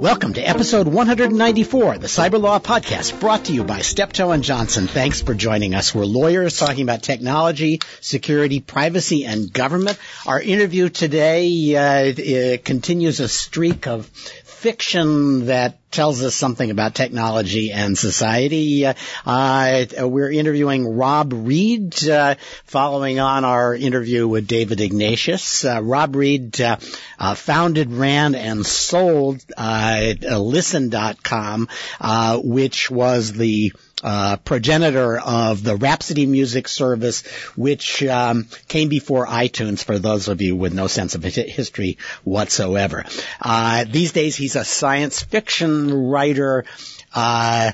Welcome to episode 194, the Cyber Law Podcast, brought to you by Steptoe and Johnson. Thanks for joining us. We're lawyers talking about technology, security, privacy, and government. Our interview today uh, continues a streak of fiction that tells us something about technology and society. Uh, uh, we're interviewing Rob Reid, uh, following on our interview with David Ignatius. Uh, Rob Reid uh, uh, founded, ran, and sold Listen.com, which was the uh, progenitor of the Rhapsody music service, which um, came before iTunes. For those of you with no sense of history whatsoever, uh, these days he's a science fiction writer. Uh,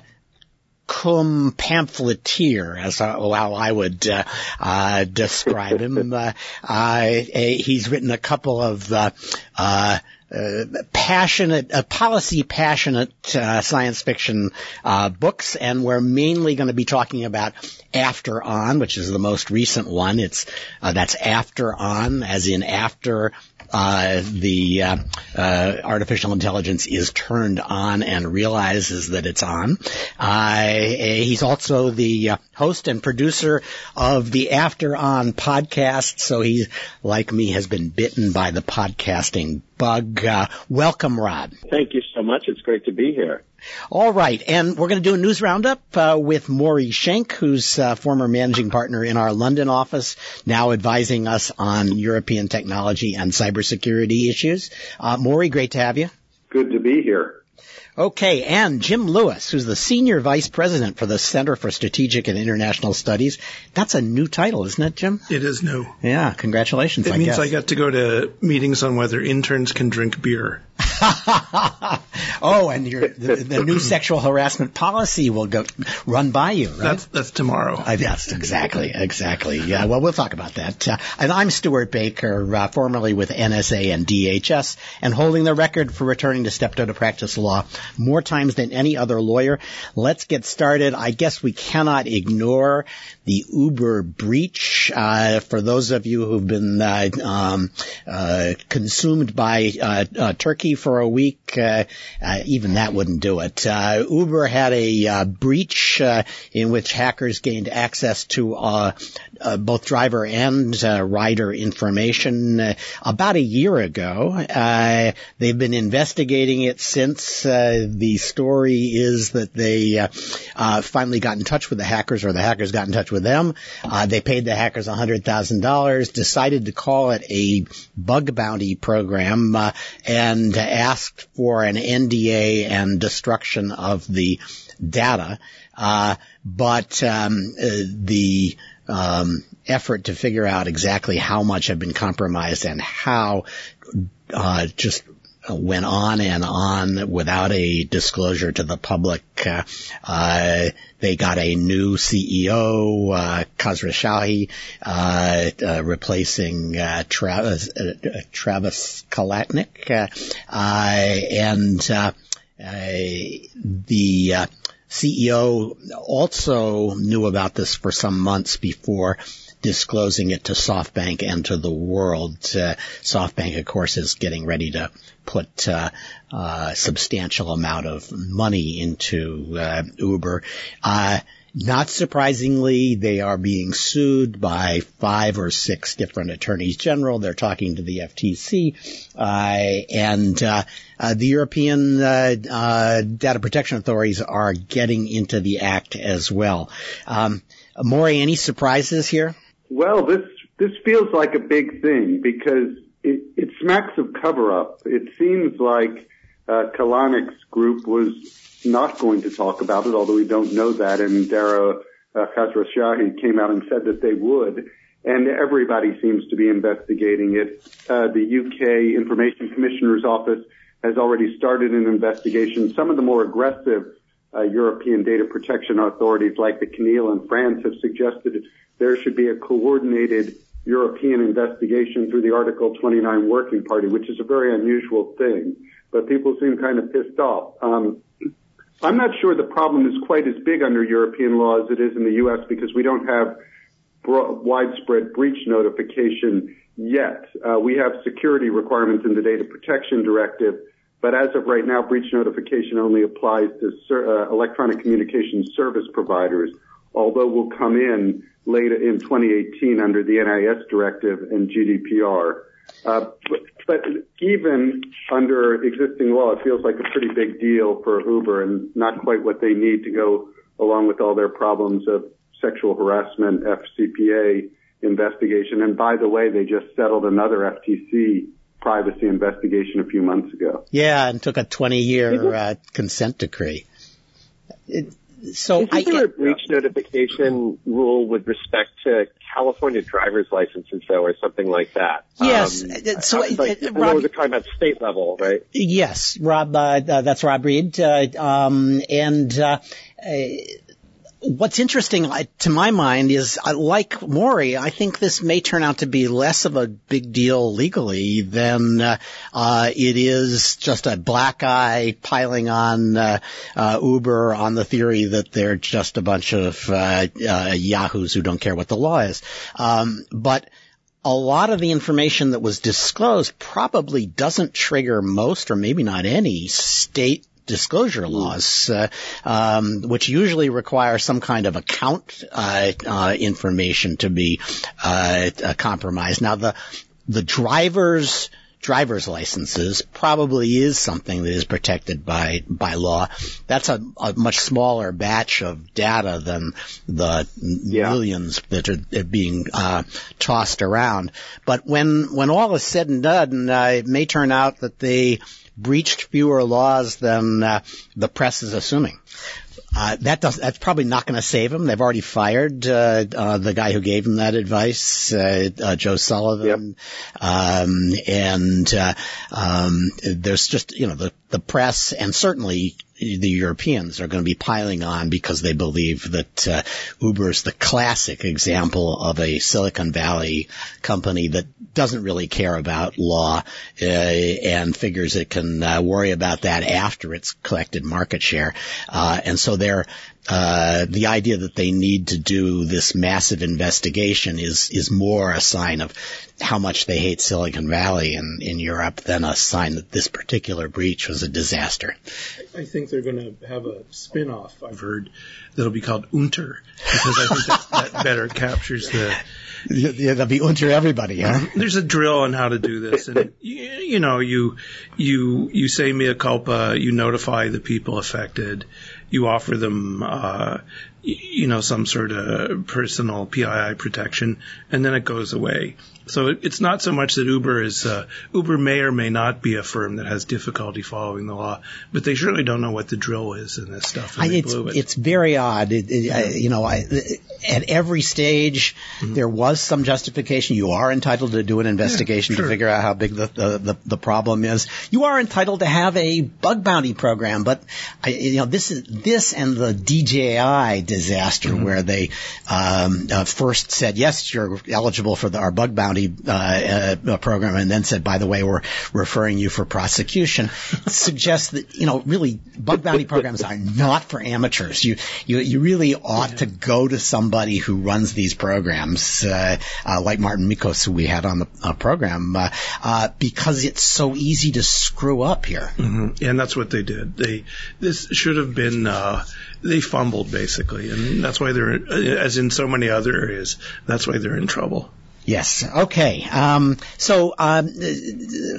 cum pamphleteer, as how I would uh, uh, describe him. Uh, uh, he's written a couple of uh, passionate, uh, policy passionate uh, science fiction uh, books, and we're mainly going to be talking about After On, which is the most recent one. It's uh, that's After On, as in after uh, the uh, uh, artificial intelligence is turned on and realizes that it's on. he's also the host and producer of the After On podcast, so he, like me, has been bitten by the podcasting bug. welcome, Rob. Thank you so much. It's great to be here. All right, and we're going to do a news roundup uh, with Maury Shenk, who's uh, former managing partner in our London office, now advising us on European technology and cybersecurity issues. Uh, Maury, great to have you. Good to be here. Okay, and Jim Lewis, who's the Senior Vice President for the Center for Strategic and International Studies. That's a new title, isn't it, Jim? It is new. Yeah, congratulations. It I means guess. I got to go to meetings on whether interns can drink beer. oh, and your the, the, new sexual harassment policy will go run by you, right? That's, that's tomorrow. Uh, yes, exactly, exactly. Yeah, well, we'll talk about that. Uh, and I'm Stewart Baker, uh, formerly with NSA and DHS, and holding the record for returning to Steptoe to practice law more times than any other lawyer. Let's get started. I guess we cannot ignore the Uber breach. Uh, for those of you who've been uh, um, uh, consumed by Turkey for a week, even that wouldn't do it. Uber had a breach in which hackers gained access to uh, both driver and uh, rider information uh, about a year ago. Uh, they've been investigating it since. Uh, the story is that they finally got in touch with the hackers, or the hackers got in touch with them. they paid the hackers $100,000, decided to call it a bug bounty program, and asked for an NDA and destruction of the data. but um, the um, effort to figure out exactly how much had been compromised and how uh, just went on and on without a disclosure to the public. Uh, uh, they got a new CEO, uh, Khosrowshahi, uh, uh, replacing uh, Travis Travis Kalanick, and the CEO also knew about this for some months before disclosing it to SoftBank and to the world. Uh, SoftBank, of course, is getting ready to put uh, a substantial amount of money into uh, Uber. Uh, not surprisingly, they are being sued by five or six different attorneys general. They're talking to the FTC, uh, and uh, uh, the European uh, uh, data protection authorities are getting into the act as well. Um, Maury, any surprises here? Well, this this feels like a big thing because it, it smacks of cover up. It seems like uh, Kalanick's group was not going to talk about it, although we don't know that. And Dara uh, Khosrowshahi came out and said that they would. And everybody seems to be investigating it. Uh, the UK Information Commissioner's Office has already started an investigation. Some of the more aggressive European data protection authorities like the CNIL in France have suggested there should be a coordinated European investigation through the Article 29 Working Party, which is a very unusual thing. But people seem kind of pissed off. Um, I'm not sure the problem is quite as big under European law as it is in the U.S. because we don't have broad, widespread breach notification yet. Uh, we have security requirements in the Data Protection Directive, but as of right now, breach notification only applies to uh, electronic communication service providers, although will come in later in 2018 under the NIS Directive and GDPR. Uh, but, but even under existing law, it feels like a pretty big deal for Uber and not quite what they need to go along with all their problems of sexual harassment, FCPA investigation. And by the way, they just settled another FTC privacy investigation a few months ago. Yeah, and took a 20 year uh, consent decree. It, so Is there I, a breach notification rule with respect to California driver's licenses, though, or something like that? Yes. Um, so, I, like, uh, Rob, we're talking about state level, right? Yes, Rob. Uh, uh, that's Rob Reid, uh, um, and uh, what's interesting to my mind is, like Maury, I think this may turn out to be less of a big deal legally than uh, uh, it is just a black eye piling on uh, uh Uber on the theory that they're just a bunch of uh, uh, yahoos who don't care what the law is. Um, but a lot of the information that was disclosed probably doesn't trigger most or maybe not any state disclosure laws, uh, um, which usually require some kind of account uh, uh, information to be uh, uh, compromised. Now, the the drivers driver's licenses probably is something that is protected by by law. That's a, a much smaller batch of data than the yeah. millions that are being uh, tossed around. But when when all is said and done, uh, it may turn out that they breached fewer laws than uh, the press is assuming. Uh, that does, that's probably not going to save him. They've already fired uh, uh, the guy who gave him that advice, uh, uh, Joe Sullivan, yep. um, and uh, um, there's just you know the the press and certainly the Europeans are going to be piling on because they believe that uh, Uber is the classic example of a Silicon Valley company that doesn't really care about law uh, and figures it can uh, worry about that after it's collected market share. Uh, and so they're uh, the idea that they need to do this massive investigation is is more a sign of how much they hate Silicon Valley in, in Europe than a sign that this particular breach was a disaster. I think they're going to have a spin-off, I've heard, that'll be called Unter, because I think that, that better captures the yeah, that'll be unter everybody, huh? There's a drill on how to do this, and you, you know, you you you say mea culpa, you notify the people affected, you offer them, uh, you know, some sort of personal PII protection, and then it goes away. So it's not so much that Uber is uh, Uber may or may not be a firm that has difficulty following the law, but they surely don't know what the drill is in this stuff. I, it's, it. it's very odd. It, it, yeah. I, you know, I, at every stage mm-hmm. there was some justification. You are entitled to do an investigation yeah, sure. to figure out how big the, the, the, the, problem is. You are entitled to have a bug bounty program, but you know this is this and the DJI disaster mm-hmm. where they um, uh, first said yes, you're eligible for the, our bug bounty bounty uh, uh, program, and then said, by the way, we're referring you for prosecution, suggests that you know really bug bounty programs are not for amateurs. You you you really ought yeah. to go to somebody who runs these programs, uh, uh, like Marten Mickos, who we had on the uh, program, uh, because it's so easy to screw up here. Mm-hmm. And that's what they did. They this should have been they fumbled basically, and that's why they're, as in so many other areas, that's why they're in trouble. Yes. Okay. Um, so, um,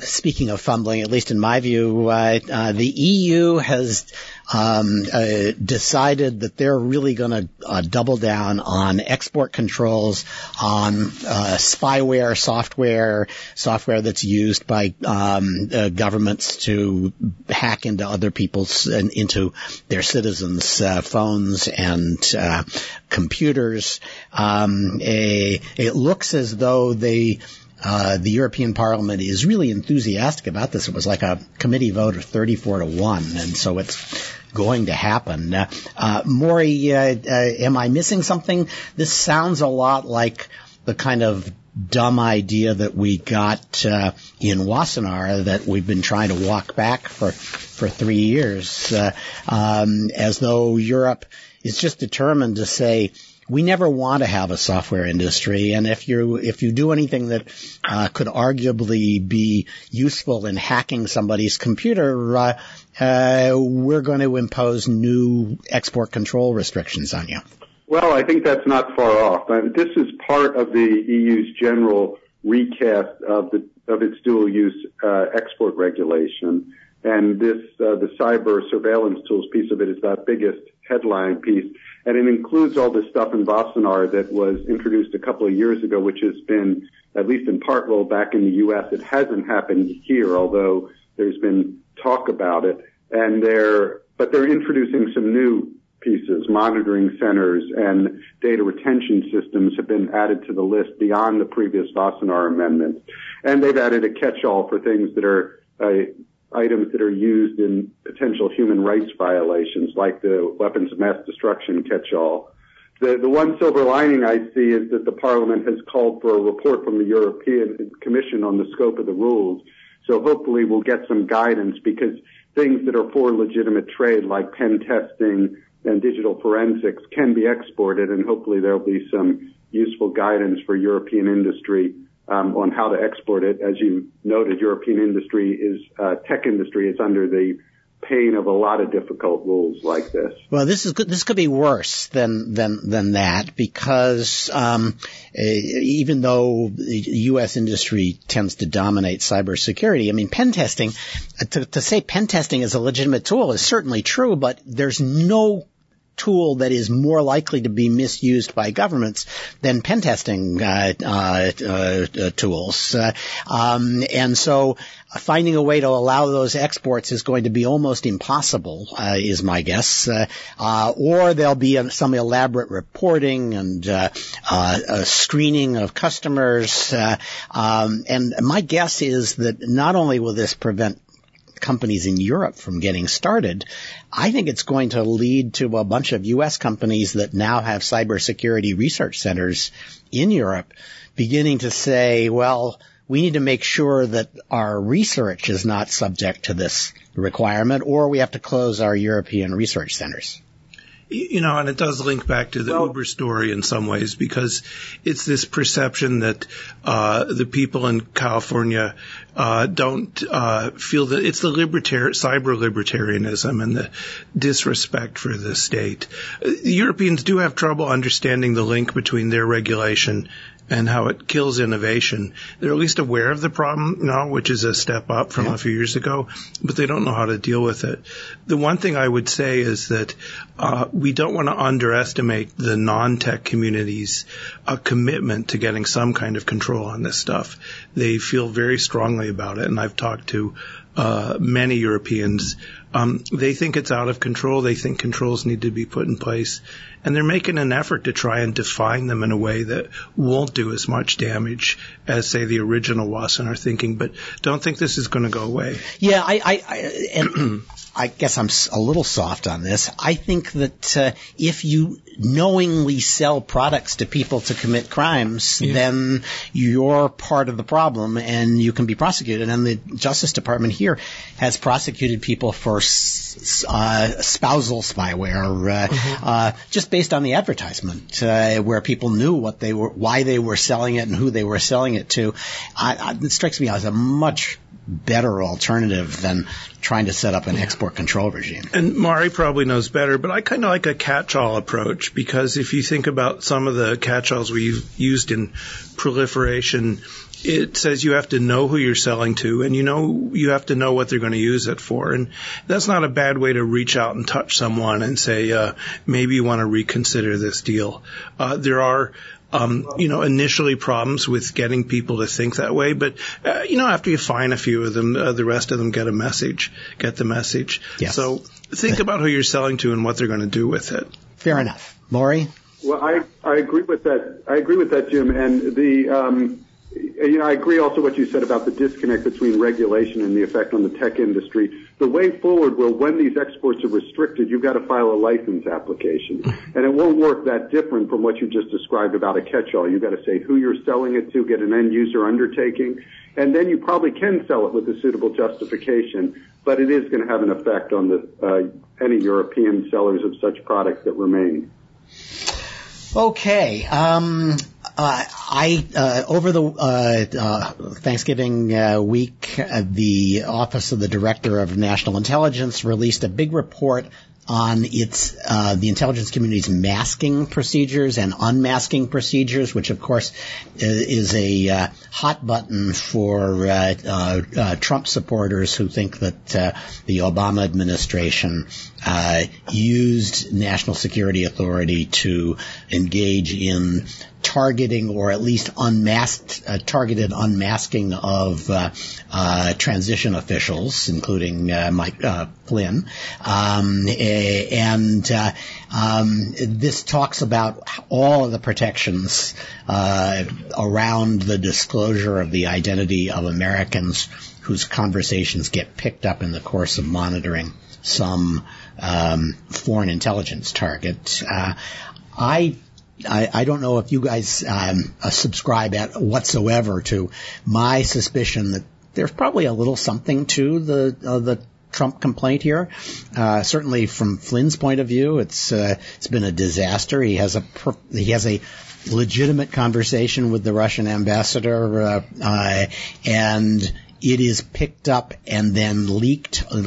speaking of fumbling, at least in my view, uh, uh, the EU has um, uh, decided that they're really going to uh, double down on export controls, on uh, spyware software, software that's used by um, uh, governments to hack into other people's and into their citizens' uh, phones and uh, computers. Um, a, it looks as though they uh, the European Parliament is really enthusiastic about this. It was like a committee vote of 34 to 1, and so it's going to happen. Uh, uh, Maury, uh, uh, am I missing something? This sounds a lot like the kind of dumb idea that we got uh, in Wassenaar that we've been trying to walk back for for three years, uh, um, as though Europe is just determined to say we never want to have a software industry. And if you if you do anything that uh, could arguably be useful in hacking somebody's computer, uh, uh, we're going to impose new export control restrictions on you. Well, I think that's not far off. And this is part of the EU's general recast of the of its dual use uh, export regulation. And this uh, the cyber surveillance tools piece of it is that biggest headline piece. And it includes all this stuff in Wassenaar that was introduced a couple of years ago, which has been, at least in part, rolled back in the U.S. It hasn't happened here, although there's been talk about it. And they're, but they're introducing some new pieces. Monitoring centers and data retention systems have been added to the list beyond the previous Wassenaar amendment. And they've added a catch-all for things that are uh, items that are used in potential human rights violations, like the weapons of mass destruction catch-all. The, the one silver lining I see is that the Parliament has called for a report from the European Commission on the scope of the rules. So hopefully we'll get some guidance because things that are for legitimate trade, like pen testing and digital forensics, can be exported, and hopefully there'll be some useful guidance for European industry um, on how to export it. As you noted, European industry is uh, tech industry is under the pain of a lot of difficult rules like this. Well, this is. This could be worse than than than that because um, even though the U.S. industry tends to dominate cybersecurity, I mean, pen testing. To, to say pen testing is a legitimate tool is certainly true, but there's no tool that is more likely to be misused by governments than pen testing uh, uh, uh, tools. Uh, um, and so finding a way to allow those exports is going to be almost impossible, uh, is my guess. Uh, or there'll be some elaborate reporting and screening of customers. Um, and my guess is that not only will this prevent companies in Europe from getting started, I think it's going to lead to a bunch of U.S. companies that now have cybersecurity research centers in Europe beginning to say, well, we need to make sure that our research is not subject to this requirement or we have to close our European research centers. You know, and it does link back to the well, Uber story in some ways because it's this perception that uh, the people in California uh, don't uh, feel that it's the libertar- cyber libertarianism and the disrespect for the state. Uh, Europeans do have trouble understanding the link between their regulation and how it kills innovation. They're at least aware of the problem now, which is a step up from yeah. a few years ago, but they don't know how to deal with it. The one thing I would say is that uh, we don't want to underestimate the non-tech community's uh, commitment to getting some kind of control on this stuff. They feel very strongly about it, and I've talked to uh, many Europeans. Um, they think it's out of control. They think controls need to be put in place, and they're making an effort to try and define them in a way that won't do as much damage as, say, the original Wassenaar thinking. But don't think this is going to go away. Yeah, I, I, I and I guess I'm a little soft on this. I think that uh, if you knowingly sell products to people to commit crimes, yeah. then you're part of the problem and you can be prosecuted. And the Justice Department here has prosecuted people for uh, spousal spyware, uh, mm-hmm. uh, just based on the advertisement, uh, where people knew what they were, why they were selling it and who they were selling it to. I, I, it strikes me as a much better alternative than trying to set up an export control regime. And Maury probably knows better, but I kind of like a catch-all approach because if you think about some of the catch-alls we've used in proliferation, it says you have to know who you're selling to and you know you have to know what they're going to use it for and that's not a bad way to reach out and touch someone and say uh, maybe you want to reconsider this deal uh, there are um, you know, initially problems with getting people to think that way, but uh, you know, after you find a few of them, uh, the rest of them get a message, get the message. Yes. So think about who you're selling to and what they're going to do with it. Fair enough, Maury. Well, I I agree with that. I agree with that, Jim. And the um, you know, I agree also what you said about the disconnect between regulation and the effect on the tech industry. The way forward will, when these exports are restricted, you've got to file a license application. And it won't work that different from what you just described about a catch-all. You've got to say who you're selling it to, get an end user undertaking, and then you probably can sell it with a suitable justification, but it is going to have an effect on the, uh, any European sellers of such products that remain. Okay. Uh, I uh, over the uh, uh Thanksgiving uh, week, uh, the Office of the Director of National Intelligence released a big report on its uh, the intelligence community's masking procedures and unmasking procedures, which of course is a hot button for uh, uh, uh Trump supporters who think that the Obama administration used national security authority to engage in targeting or at least unmasked, uh, targeted unmasking of uh, uh, transition officials, including uh, Mike uh, Flynn. Um, and uh, um, this talks about all of the protections around the disclosure of the identity of Americans whose conversations get picked up in the course of monitoring some um, foreign intelligence target. I I, I don't know if you guys um, uh, subscribe at whatsoever to my suspicion that there's probably a little something to the uh, the Trump complaint here. Uh, certainly, from Flynn's point of view, it's uh, it's been a disaster. He has a he has a legitimate conversation with the Russian ambassador, uh, uh, and it is picked up and then leaked uh,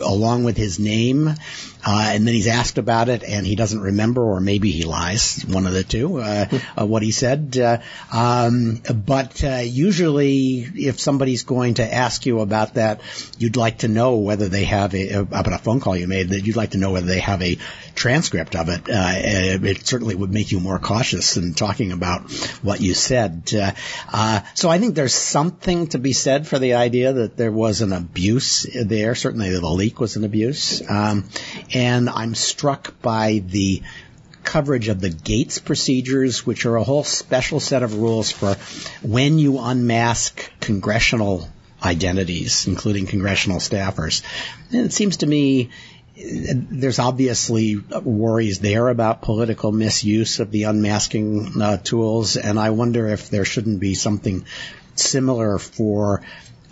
along with his name uh, and then he's asked about it, and he doesn't remember, or maybe he lies, one of the two, uh, uh, what he said. Uh, um, but uh, usually, if somebody's going to ask you about that, you'd like to know whether they have a about a phone call you made. That you'd like to know whether they have a transcript of it. Uh, it certainly would make you more cautious in talking about what you said. so I think there's something to be said for the idea that there was an abuse there. Certainly, the leak was an abuse. Um, and I'm struck by the coverage of the Gates procedures, which are a whole special set of rules for when you unmask congressional identities, including congressional staffers. And it seems to me there's obviously worries there about political misuse of the unmasking uh, tools, and I wonder if there shouldn't be something similar for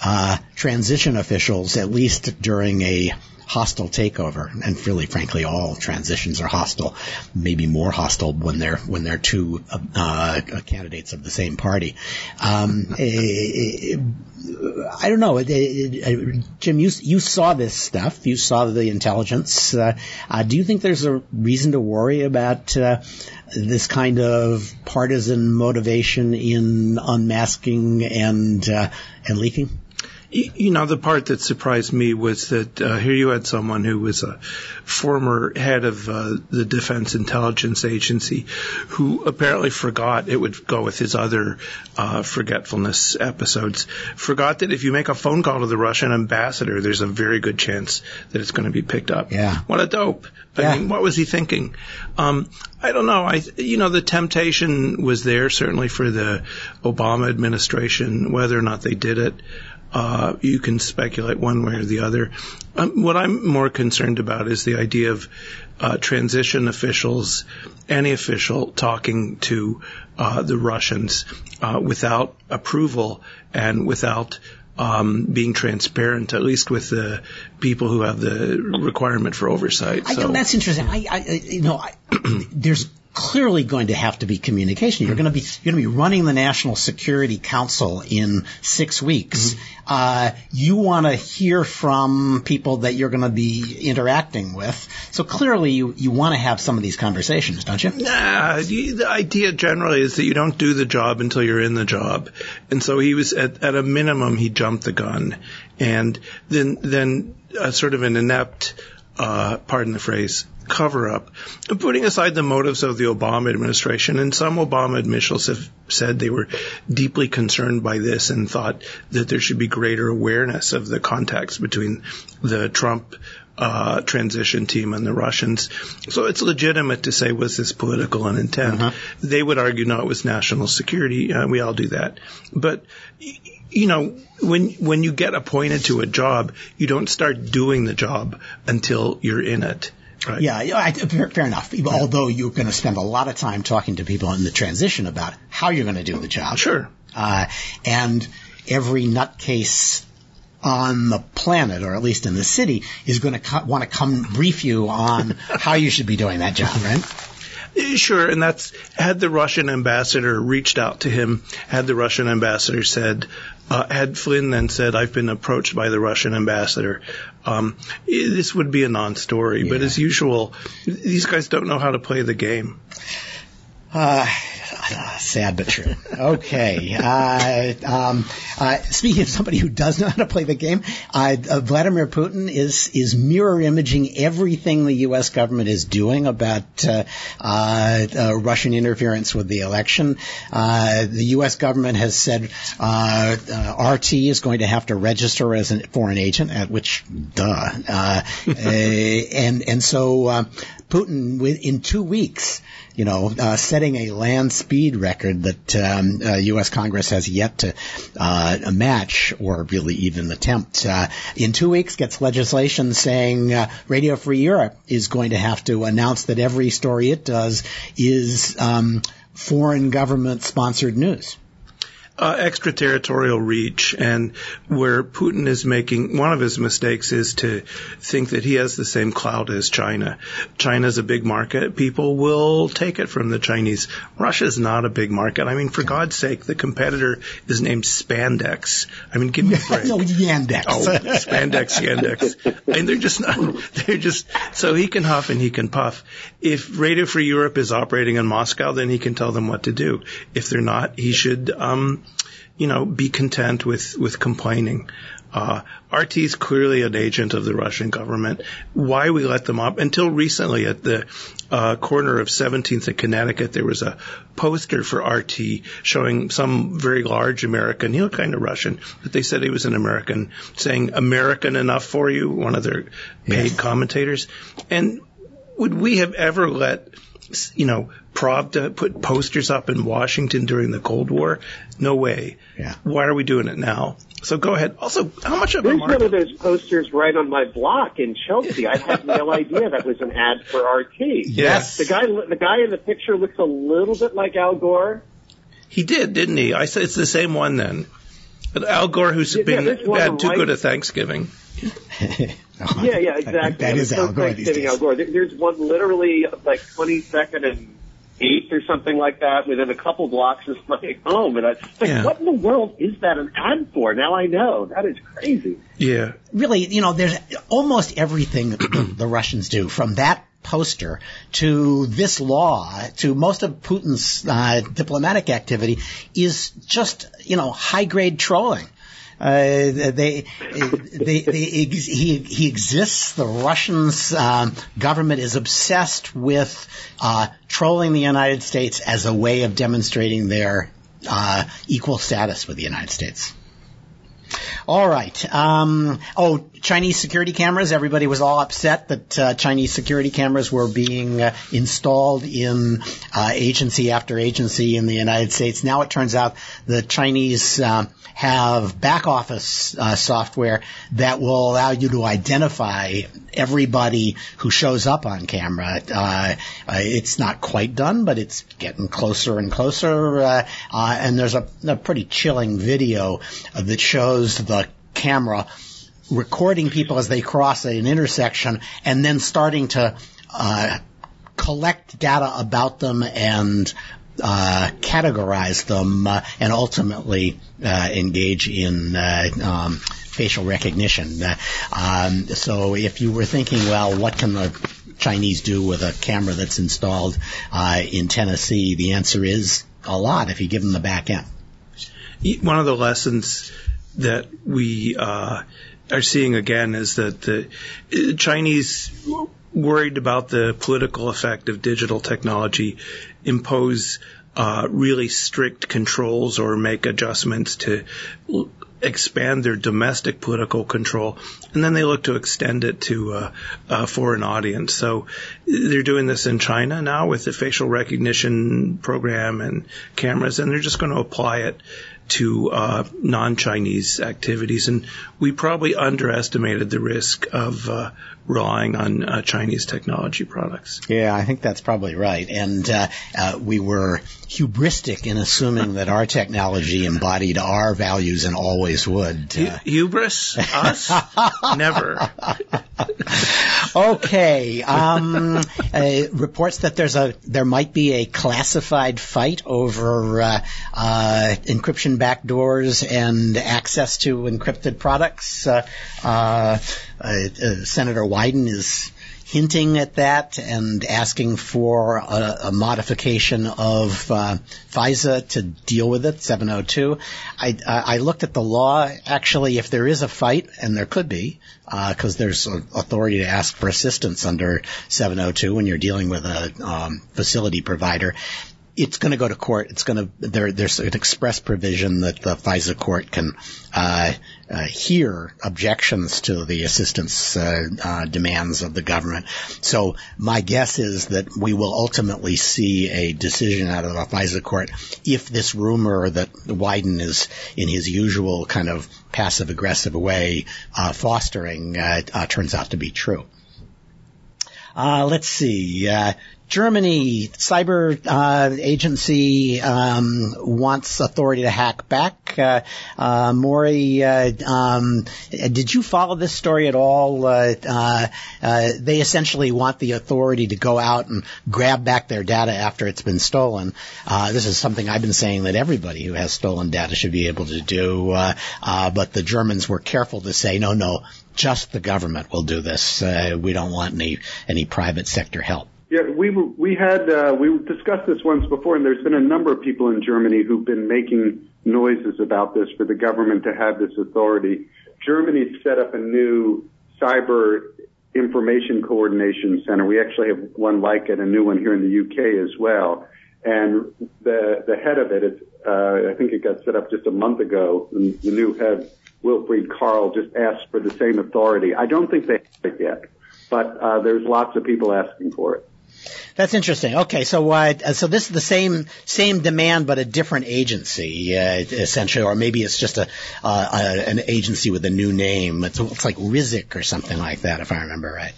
uh, transition officials, at least during a hostile takeover. And really, frankly, all transitions are hostile. Maybe more hostile when they're when they're two uh, candidates of the same party. Um, it, I don't know, Jim. You you saw this stuff. You saw the intelligence. Uh, uh, do you think there's a reason to worry about? Uh, this kind of partisan motivation in unmasking and uh, and leaking? You know, the part that surprised me was that uh, here you had someone who was a former head of uh, the Defense Intelligence Agency who apparently forgot, it would go with his other uh, forgetfulness episodes, forgot that if you make a phone call to the Russian ambassador, there's a very good chance that it's going to be picked up. Yeah. What a dope. I yeah. mean, what was he thinking? Um, I don't know. I, you know, the temptation was there certainly for the Obama administration, whether or not they did it. Uh, you can speculate one way or the other. Um, what I'm more concerned about is the idea of uh, transition officials, any official talking to uh, the Russians uh, without approval and without um, being transparent, at least with the people who have the requirement for oversight. I so. that's interesting. I, I you know, I, there's clearly going to have to be communication. You're going to be you're going to be running the National Security Council in six weeks. Mm-hmm. Uh, you want to hear from people that you're going to be interacting with. So clearly, you you want to have some of these conversations, don't you? Nah, the idea generally is that you don't do the job until you're in the job. And so he was at at a minimum he jumped the gun, and then then a sort of an inept. Uh, pardon the phrase, cover up. Putting aside the motives of the Obama administration, and some Obama officials have said they were deeply concerned by this and thought that there should be greater awareness of the contacts between the Trump uh, transition team and the Russians. So it's legitimate to say, was this political in intent? Uh-huh. They would argue, no, it was national security. Uh, we all do that. But, you know, when, when you get appointed to a job, you don't start doing the job until you're in it. Right. Yeah, I, fair, fair, enough. Although you're going to spend a lot of time talking to people in the transition about how you're going to do the job. Sure. Uh, and every nutcase on the planet, or at least in the city, is going to co- want to come brief you on how you should be doing that job, right? Sure, and that's had the Russian ambassador reached out to him, had the Russian ambassador said, uh, had Flynn then said, I've been approached by the Russian ambassador, um, this would be a non-story. Yeah. But as usual, these guys don't know how to play the game. Uh, sad but true. Okay. Uh, um, uh, speaking of somebody who does know how to play the game, uh, uh Vladimir Putin is is mirror imaging everything the U.S. government is doing about uh, Russian interference with the election. the U.S. government has said RT is going to have to register as a foreign agent, at which, duh. and and so Putin, in two weeks, you know, uh, setting a land speed record that um, uh, U.S. Congress has yet to uh, match or really even attempt. Uh, in two weeks, gets legislation saying uh, Radio Free Europe is going to have to announce that every story it does is um, foreign government sponsored news uh, extraterritorial reach and where Putin is making one of his mistakes is to think that he has the same clout as China. China's a big market. People will take it from the Chinese. Russia's not a big market. I mean, for God's sake, the competitor is named Spandex. I mean, give me a break. no, Yandex. Oh, Spandex, Yandex. I mean, they're just not, they're just, so he can huff and he can puff. If Radio Free Europe is operating in Moscow, then he can tell them what to do. If they're not, he should, um, you know, be content with, with complaining. Uh, RT is clearly an agent of the Russian government. Why we let them up? Until recently, at the uh, corner of 17th and Connecticut, there was a poster for RT showing some very large American. He looked kind of Russian, but they said he was an American, saying "American enough for you." One of their paid yes. commentators. And would we have ever let you know, Pravda put posters up in Washington during the Cold War? No way. Yeah. Why are we doing it now? So go ahead. Also, how much of There's a market? one of those posters right on my block in Chelsea. I had no idea that was an ad for RT. Yes. The guy, the guy in the picture looks a little bit like Al Gore. He did, didn't he? I said it's the same one then. But Al Gore, who's yeah, been had too right. good at Thanksgiving. yeah, yeah, exactly. That is Al Gore. Al Gore. There's one literally like 22nd and 8th or something like that within a couple blocks of my home. And I like, yeah. what in the world is that an ad for? Now I know. That is crazy. Yeah. Really, you know, there's almost everything the Russians do from that poster to this law to most of Putin's uh, diplomatic activity is just, you know, high grade trolling. Uh, they, he, he exists. The Russian um, government is obsessed with uh, trolling the United States as a way of demonstrating their uh, equal status with the United States. All right. Um, oh, Chinese security cameras. Everybody was all upset that uh, Chinese security cameras were being uh, installed in uh, agency after agency in the United States. Now it turns out the Chinese uh, have back office uh, software that will allow you to identify everybody who shows up on camera. Uh, it's not quite done, but it's getting closer and closer. and there's a, a pretty chilling video that shows the camera recording people as they cross an intersection and then starting to uh, collect data about them and uh, categorize them uh, and ultimately uh, engage in uh, um, facial recognition. Uh, um, so if you were thinking, well, what can the Chinese do with a camera that's installed in Tennessee? The answer is a lot if you give them the back end. One of the lessons that we uh, are seeing again is that the Chinese worried about the political effect of digital technology impose uh, really strict controls or make adjustments to expand their domestic political control, and then they look to extend it to uh, a foreign audience. So they're doing this in China now with the facial recognition program and cameras, and they're just going to apply it to uh, non-Chinese activities, and we probably underestimated the risk of uh, relying on uh, Chinese technology products. Yeah, I think that's probably right, and uh, uh, we were hubristic in assuming that our technology embodied our values and always would. Uh. Hubris? Us? Never. okay. Um, reports that there's a there might be a classified fight over uh, encryption backdoors and access to encrypted products. Uh, uh, uh, Senator Wyden is hinting at that and asking for a, a modification of uh, FISA to deal with it, 702. I, I looked at the law. Actually, if there is a fight, and there could be, because uh, there's authority to ask for assistance under 702 when you're dealing with a um, facility provider, it's going to go to court. It's going to there, there's an express provision that the FISA court can uh, uh, hear objections to the assistance uh, uh, demands of the government. So my guess is that we will ultimately see a decision out of the FISA court if this rumor that Wyden is in his usual kind of passive aggressive way uh, fostering uh, turns out to be true. let's see. Germany cyber uh, agency um, wants authority to hack back. Uh, uh, Maury, uh, um, did you follow this story at all? Uh, uh, they essentially want the authority to go out and grab back their data after it's been stolen. this is something I've been saying that everybody who has stolen data should be able to do. but the Germans were careful to say, no, no, just the government will do this. we don't want any any private sector help. Yeah, we we had uh, we discussed this once before, and there's been a number of people in Germany who've been making noises about this for the government to have this authority. Germany set up a new cyber information coordination center. We actually have one like it, a new one here in the UK as well. And the the head of it, is, uh, I think it got set up just a month ago. The, the new head, Wilfried Karl, just asked for the same authority. I don't think they have it yet, but uh, there's lots of people asking for it. That's interesting. Okay, so uh, so this is the same same demand, but a different agency, uh, essentially, or maybe it's just a, uh, a, an agency with a new name. It's, it's like Rizik or something like that, if I remember right.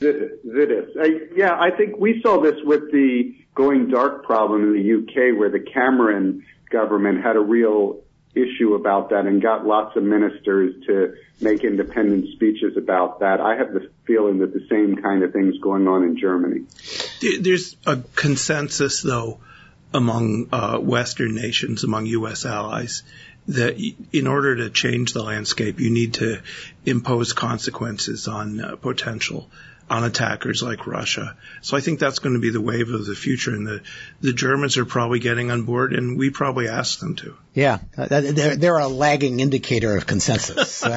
It is. Uh, yeah, I think we saw this with the going dark problem in the UK, where the Cameron government had a real issue about that and got lots of ministers to make independent speeches about that. I have the feeling that the same kind of thing's going on in Germany. There's a consensus, though, among uh, Western nations, among U.S. allies, that in order to change the landscape, you need to impose consequences on uh, potential on attackers like Russia. So I think that's going to be the wave of the future, and the the Germans are probably getting on board, and we probably asked them to. Yeah, they're they're a lagging indicator of consensus.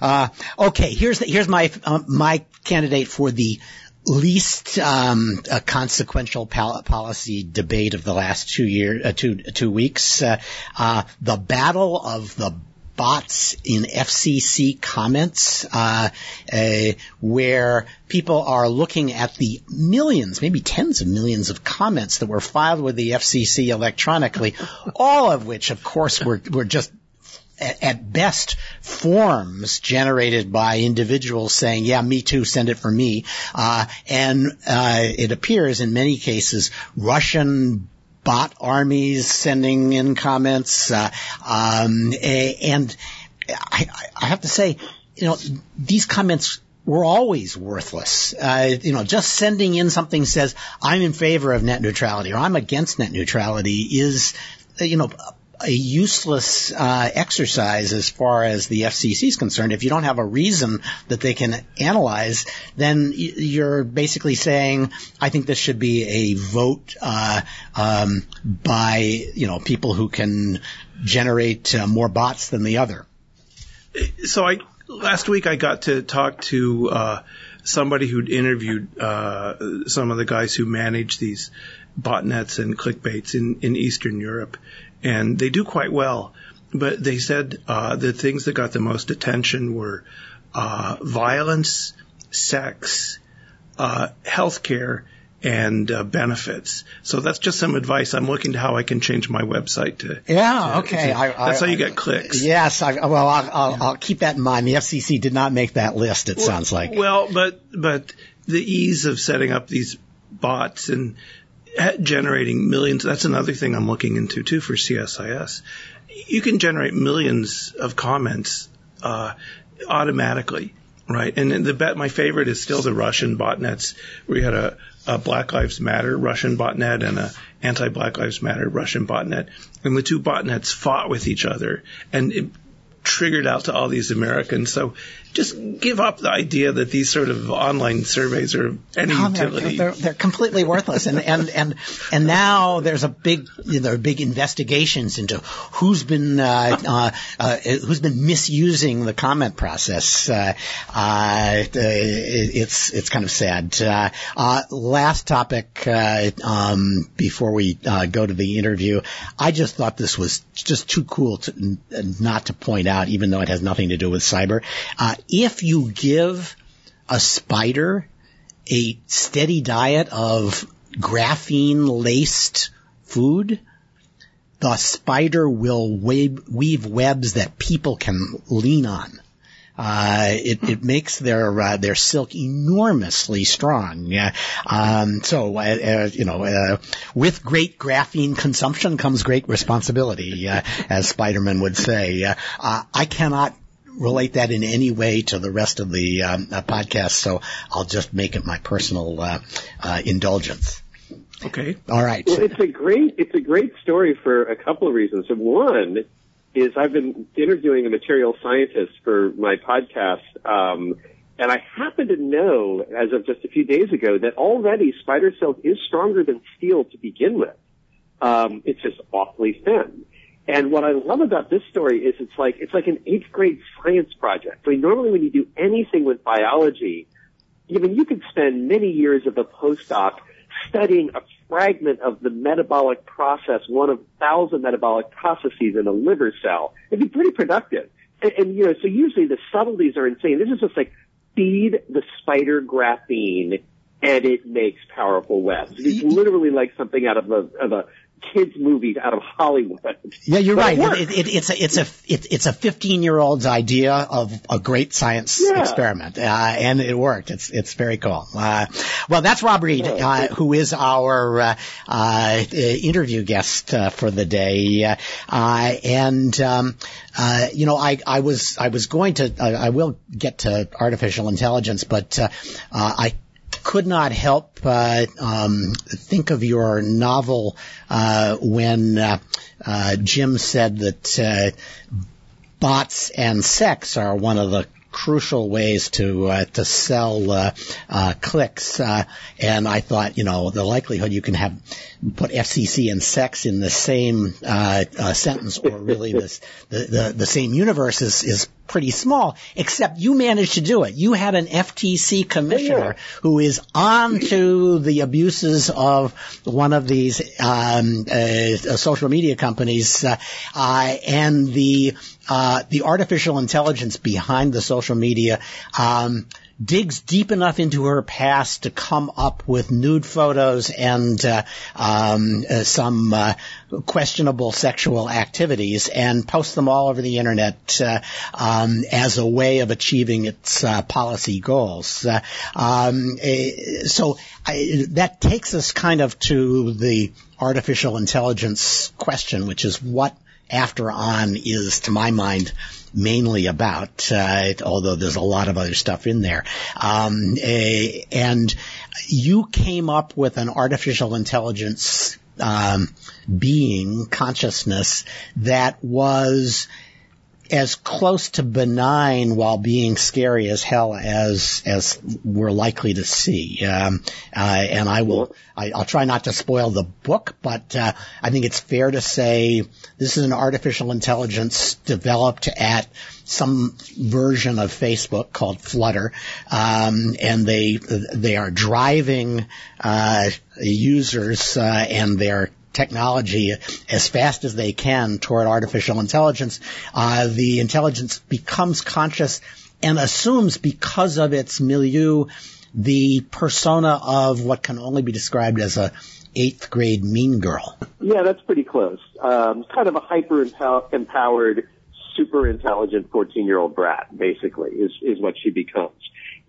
uh, okay, here's the, here's my uh, my candidate for the least um, a consequential pol- policy debate of the last two year uh, two two weeks. Uh, uh, the battle of the bots in FCC comments, uh, uh, where people are looking at the millions, maybe tens of millions of comments that were filed with the FCC electronically, all of which, of course, were were just at best forms generated by individuals saying, yeah, me too, send it for me. Uh, and uh, it appears in many cases Russian bot armies sending in comments, uh, um, and I, I, have to say, you know, these comments were always worthless. Uh, you know, just sending in something says I'm in favor of net neutrality or I'm against net neutrality is, you know, a useless uh, exercise as far as the FCC is concerned. If you don't have a reason that they can analyze, then you're basically saying, I think this should be a vote uh, um, by you know people who can generate uh, more bots than the other. So I last week I got to talk to uh, somebody who'd interviewed uh, some of the guys who manage these botnets and clickbaits in, in Eastern Europe and they do quite well. But they said uh, the things that got the most attention were uh, violence, sex, uh, healthcare, and uh, benefits. So that's just some advice. I'm looking to how I can change my website to. Yeah. To, okay. To, I, that's I, how you get clicks. Yes. I, well, I'll, I'll, I'll, keep that in mind. The FCC did not make that list. It well, sounds like. Well, but but the ease of setting up these bots and generating millions. That's another thing I'm looking into too for CSIS. You can generate millions of comments uh, automatically, Right, and the bet my favorite is still the Russian botnets. We had a, a Black Lives Matter Russian botnet and a anti Black Lives Matter Russian botnet, and the two botnets fought with each other, and it triggered out to all these Americans. So just give up the idea that these sort of online surveys are any oh, utility. They're, they're, they're, completely worthless. And, and, and, and now there's a big, you know, big investigations into who's been, uh, uh, uh, who's been misusing the comment process. Uh, uh, it's, it's kind of sad. Uh, last topic, um, before we go to the interview, I just thought this was just too cool to not to point out, even though it has nothing to do with cyber. Uh, if you give a spider a steady diet of graphene laced food, the spider will weave, webs that people can lean on. Uh, it, it, makes their uh, their silk enormously strong. Yeah. Um, so uh, uh you know, uh, with great graphene consumption comes great responsibility, uh, as Spiderman would say. I cannot relate that in any way to the rest of the um, uh, podcast, so I'll just make it my personal uh, uh, indulgence. Okay. All right. Well, it's a great it's a great story for a couple of reasons. One is I've been interviewing a material scientist for my podcast, um, and I happen to know, as of just a few days ago, that already spider silk is stronger than steel to begin with. Um, it's just awfully thin. And what I love about this story is it's like, it's like an eighth grade science project. I mean, normally when you do anything with biology, mean, you could spend many years of a postdoc studying a fragment of the metabolic process, one of a thousand metabolic processes in a liver cell. It'd be pretty productive. And, and, you know, so usually the subtleties are insane. This is just like feed the spider graphene and it makes powerful webs. It's literally like something out of a, of a kids movies out of Hollywood. Yeah, you're but right. It, it, it's a it's a it, it's a 15 year old's idea of a great science yeah. experiment, uh, and it worked. It's it's very cool. Uh, well, that's Rob Reid, uh, who is our uh, uh, interview guest uh, for the day, and. Um, you know, I, I was I was going to I will get to artificial intelligence, but I could not help uh, um, think of your novel uh, when uh, uh Jim said that uh, bots and sex are one of the crucial ways to uh, to sell uh, uh, clicks. Uh, and I thought, you know, the likelihood you can have put FCC and sex in the same uh, uh, sentence or really this, the, the the same universe is is pretty small. Except you managed to do it. You had an FTC commissioner who is on to the abuses of one of these um, social media companies, and the uh, the artificial intelligence behind the social media um, digs deep enough into her past to come up with nude photos and uh, um, uh, some uh, questionable sexual activities and posts them all over the internet uh, um, as a way of achieving its uh, policy goals. Uh, um, eh, so I, that takes us kind of to the artificial intelligence question, which is what after On is, to my mind, mainly about, uh, although there's a lot of other stuff in there. Um, a, and you came up with an artificial intelligence um, being consciousness that was as close to benign while being scary as hell as as we're likely to see. Um, uh, and I will I, will try not to spoil the book, but uh, I think it's fair to say this is an artificial intelligence developed at some version of Facebook called Phluttr, um, and they they are driving uh, users uh, and their technology as fast as they can toward artificial intelligence, uh, the intelligence becomes conscious and assumes because of its milieu the persona of what can only be described as a eighth grade mean girl. Yeah, that's pretty close. Um, kind of a hyper empowered, super intelligent 14 year old brat, basically, is, is what she becomes.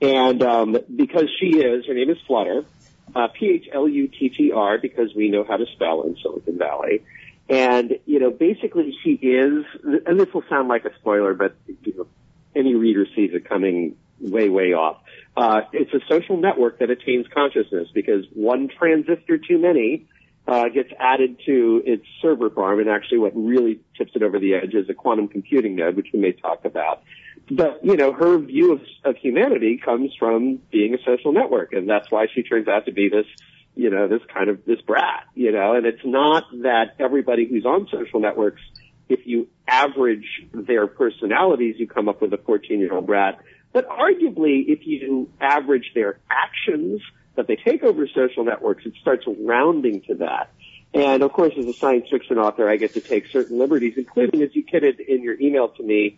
And um, because she is, her name is Phluttr, uh, P-H-L-U-T-T-R because we know how to spell in Silicon Valley. And, you know, basically she is, and this will sound like a spoiler, but, you know, any reader sees it coming way, way off. Uh, it's a social network that attains consciousness because one transistor too many uh, gets added to its server farm, and actually, what really tips it over the edge is a quantum computing node, which we may talk about. But you know, her view of, of humanity comes from being a social network, and that's why she turns out to be this you know, this kind of, this brat, you know, and it's not that everybody who's on social networks, if you average their personalities, you come up with a 14 year old brat. But arguably, if you average their actions that they take over social networks, it starts rounding to that. And of course, as a science fiction author, I get to take certain liberties, including, as you kidded in your email to me,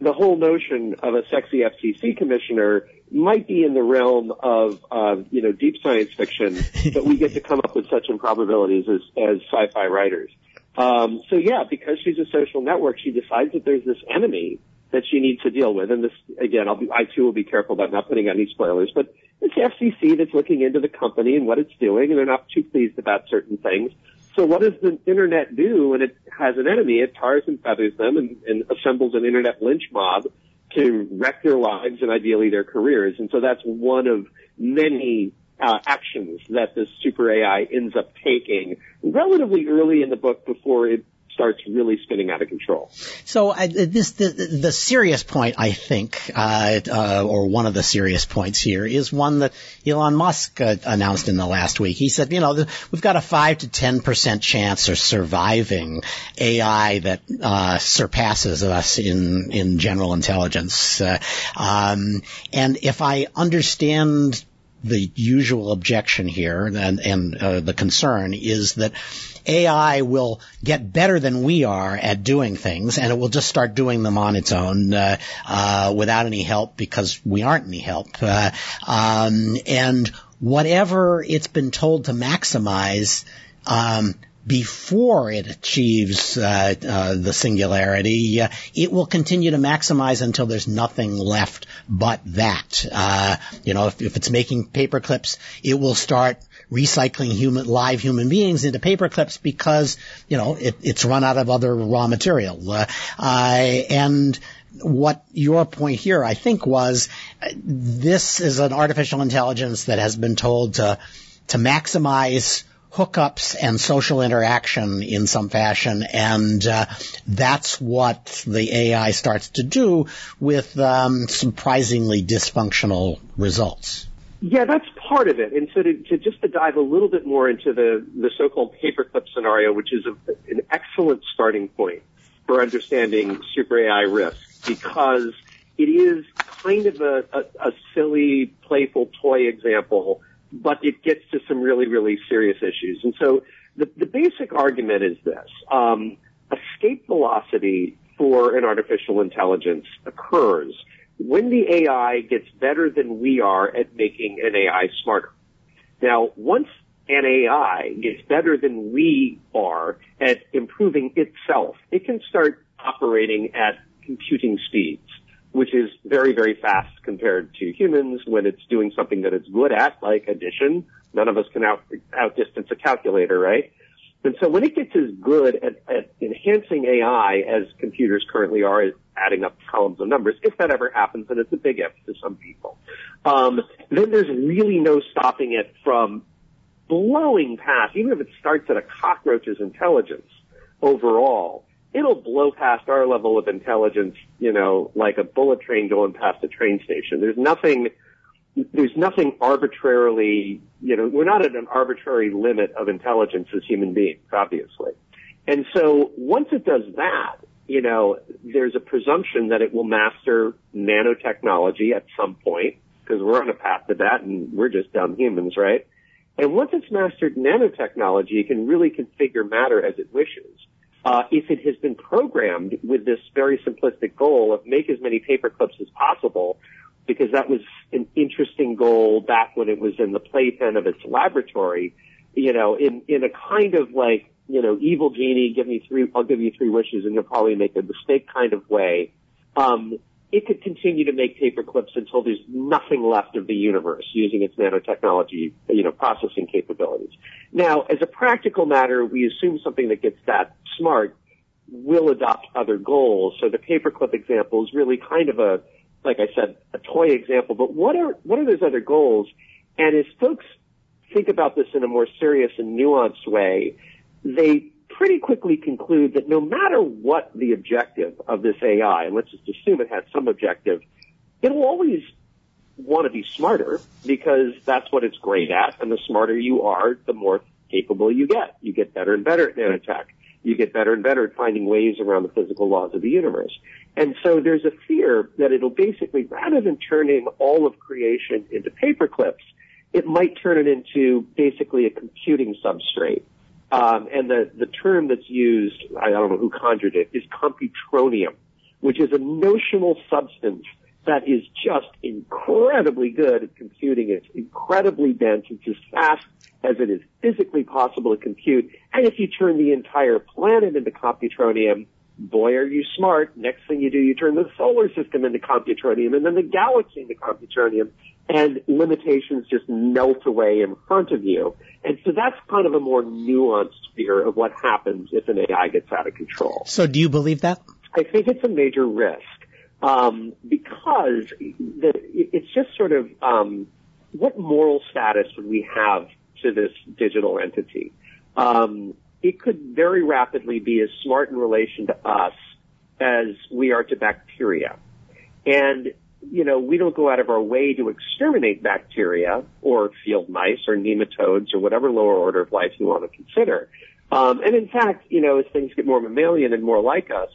the whole notion of a sexy FCC commissioner might be in the realm of, uh, you know, deep science fiction, but we get to come up with such improbabilities as, as sci-fi writers. Um, so yeah, because she's a social network, she decides that there's this enemy that she needs to deal with. And this, again, I'll be, I too will be careful about not putting any spoilers, but it's the FCC that's looking into the company and what it's doing, and they're not too pleased about certain things. So what does the internet do when it has an enemy? It tars and feathers them and, and assembles an internet lynch mob to wreck their lives and ideally their careers. And so that's one of many uh, actions that this super AI ends up taking relatively early in the book before it starts really spinning out of control. So uh, this the, the serious point, I think, uh, uh, or one of the serious points here is one that Elon Musk uh, announced in the last week. He said, you know, the, we've got a five to ten percent chance of surviving AI that uh, surpasses us in in general intelligence. Uh, um, and if I understand the usual objection here and, and the concern is that AI will get better than we are at doing things, and it will just start doing them on its own uh, uh, without any help because we aren't any help. Uh, um, and whatever it's been told to maximize. Um, before it achieves uh, uh, the singularity, uh, it will continue to maximize until there's nothing left but that. Uh, you know, if, if, it's making paper clips, it will start recycling human, live human beings into paper clips because, you know, it, it's run out of other raw material. Uh, and what your point here, I think, was this is an artificial intelligence that has been told to to maximize hookups and social interaction in some fashion, and uh, that's what the AI starts to do with um, surprisingly dysfunctional results. Yeah, that's part of it. And so to, to, just to dive a little bit more into the, the so-called paperclip scenario, which is a, an excellent starting point for understanding super AI risk because it is kind of a, a, a silly, playful toy example, but it gets to some really, really serious issues. And so the, the basic argument is this. Um, escape velocity for an artificial intelligence occurs when the AI gets better than we are at making an AI smarter. Now, once an AI gets better than we are at improving itself, it can start operating at computing speeds, which is very, very fast compared to humans when it's doing something that it's good at, like addition. None of us can out, outdistance a calculator, right? And so when it gets as good at, at enhancing AI as computers currently are at adding up columns of numbers, if that ever happens, and it's a big if to some people, um, then there's really no stopping it from blowing past, even if it starts at a cockroach's intelligence overall, it'll blow past our level of intelligence, you know, like a bullet train going past a train station. There's nothing there's nothing arbitrarily, you know, we're not at an arbitrary limit of intelligence as human beings, obviously. And so once it does that, you know, there's a presumption that it will master nanotechnology at some point, because we're on a path to that and we're just dumb humans, right? And once it's mastered nanotechnology, it can really configure matter as it wishes. Uh, if it has been programmed with this very simplistic goal of make as many paper clips as possible, because that was an interesting goal back when it was in the playpen of its laboratory, you know, in, in a kind of like, you know, evil genie, give me three, I'll give you three wishes and you'll probably make a mistake kind of way. Um, it could continue to make paper clips until there's nothing left of the universe using its nanotechnology, you know, processing capabilities. Now, as a practical matter, we assume something that gets that smart will adopt other goals. So the paperclip example is really kind of a, like I said, a toy example, but what are, what are those other goals? And as folks think about this in a more serious and nuanced way, they pretty quickly conclude that no matter what the objective of this AI, and let's just assume it has some objective, it will always want to be smarter because that's what it's great at, and the smarter you are, the more capable you get. You get better and better at nanotech. You get better and better at finding ways around the physical laws of the universe. And so there's a fear that it'll basically, rather than turning all of creation into paper clips, it might turn it into basically a computing substrate. Um, and the, the term that's used, I don't know who conjured it, is computronium, which is a notional substance that is just incredibly good at computing. It's incredibly dense. It's as fast as it is physically possible to compute. And if you turn the entire planet into computronium, boy, are you smart. Next thing you do, you turn the solar system into computronium and then the galaxy into computronium and limitations just melt away in front of you. And so that's kind of a more nuanced fear of what happens if an AI gets out of control. So do you believe that? I think it's a major risk um, because the, it's just sort of um, what moral status would we have to this digital entity? Um, it could very rapidly be as smart in relation to us as we are to bacteria. And, you know, we don't go out of our way to exterminate bacteria or field mice or nematodes or whatever lower order of life you want to consider. Um, and in fact, you know, as things get more mammalian and more like us,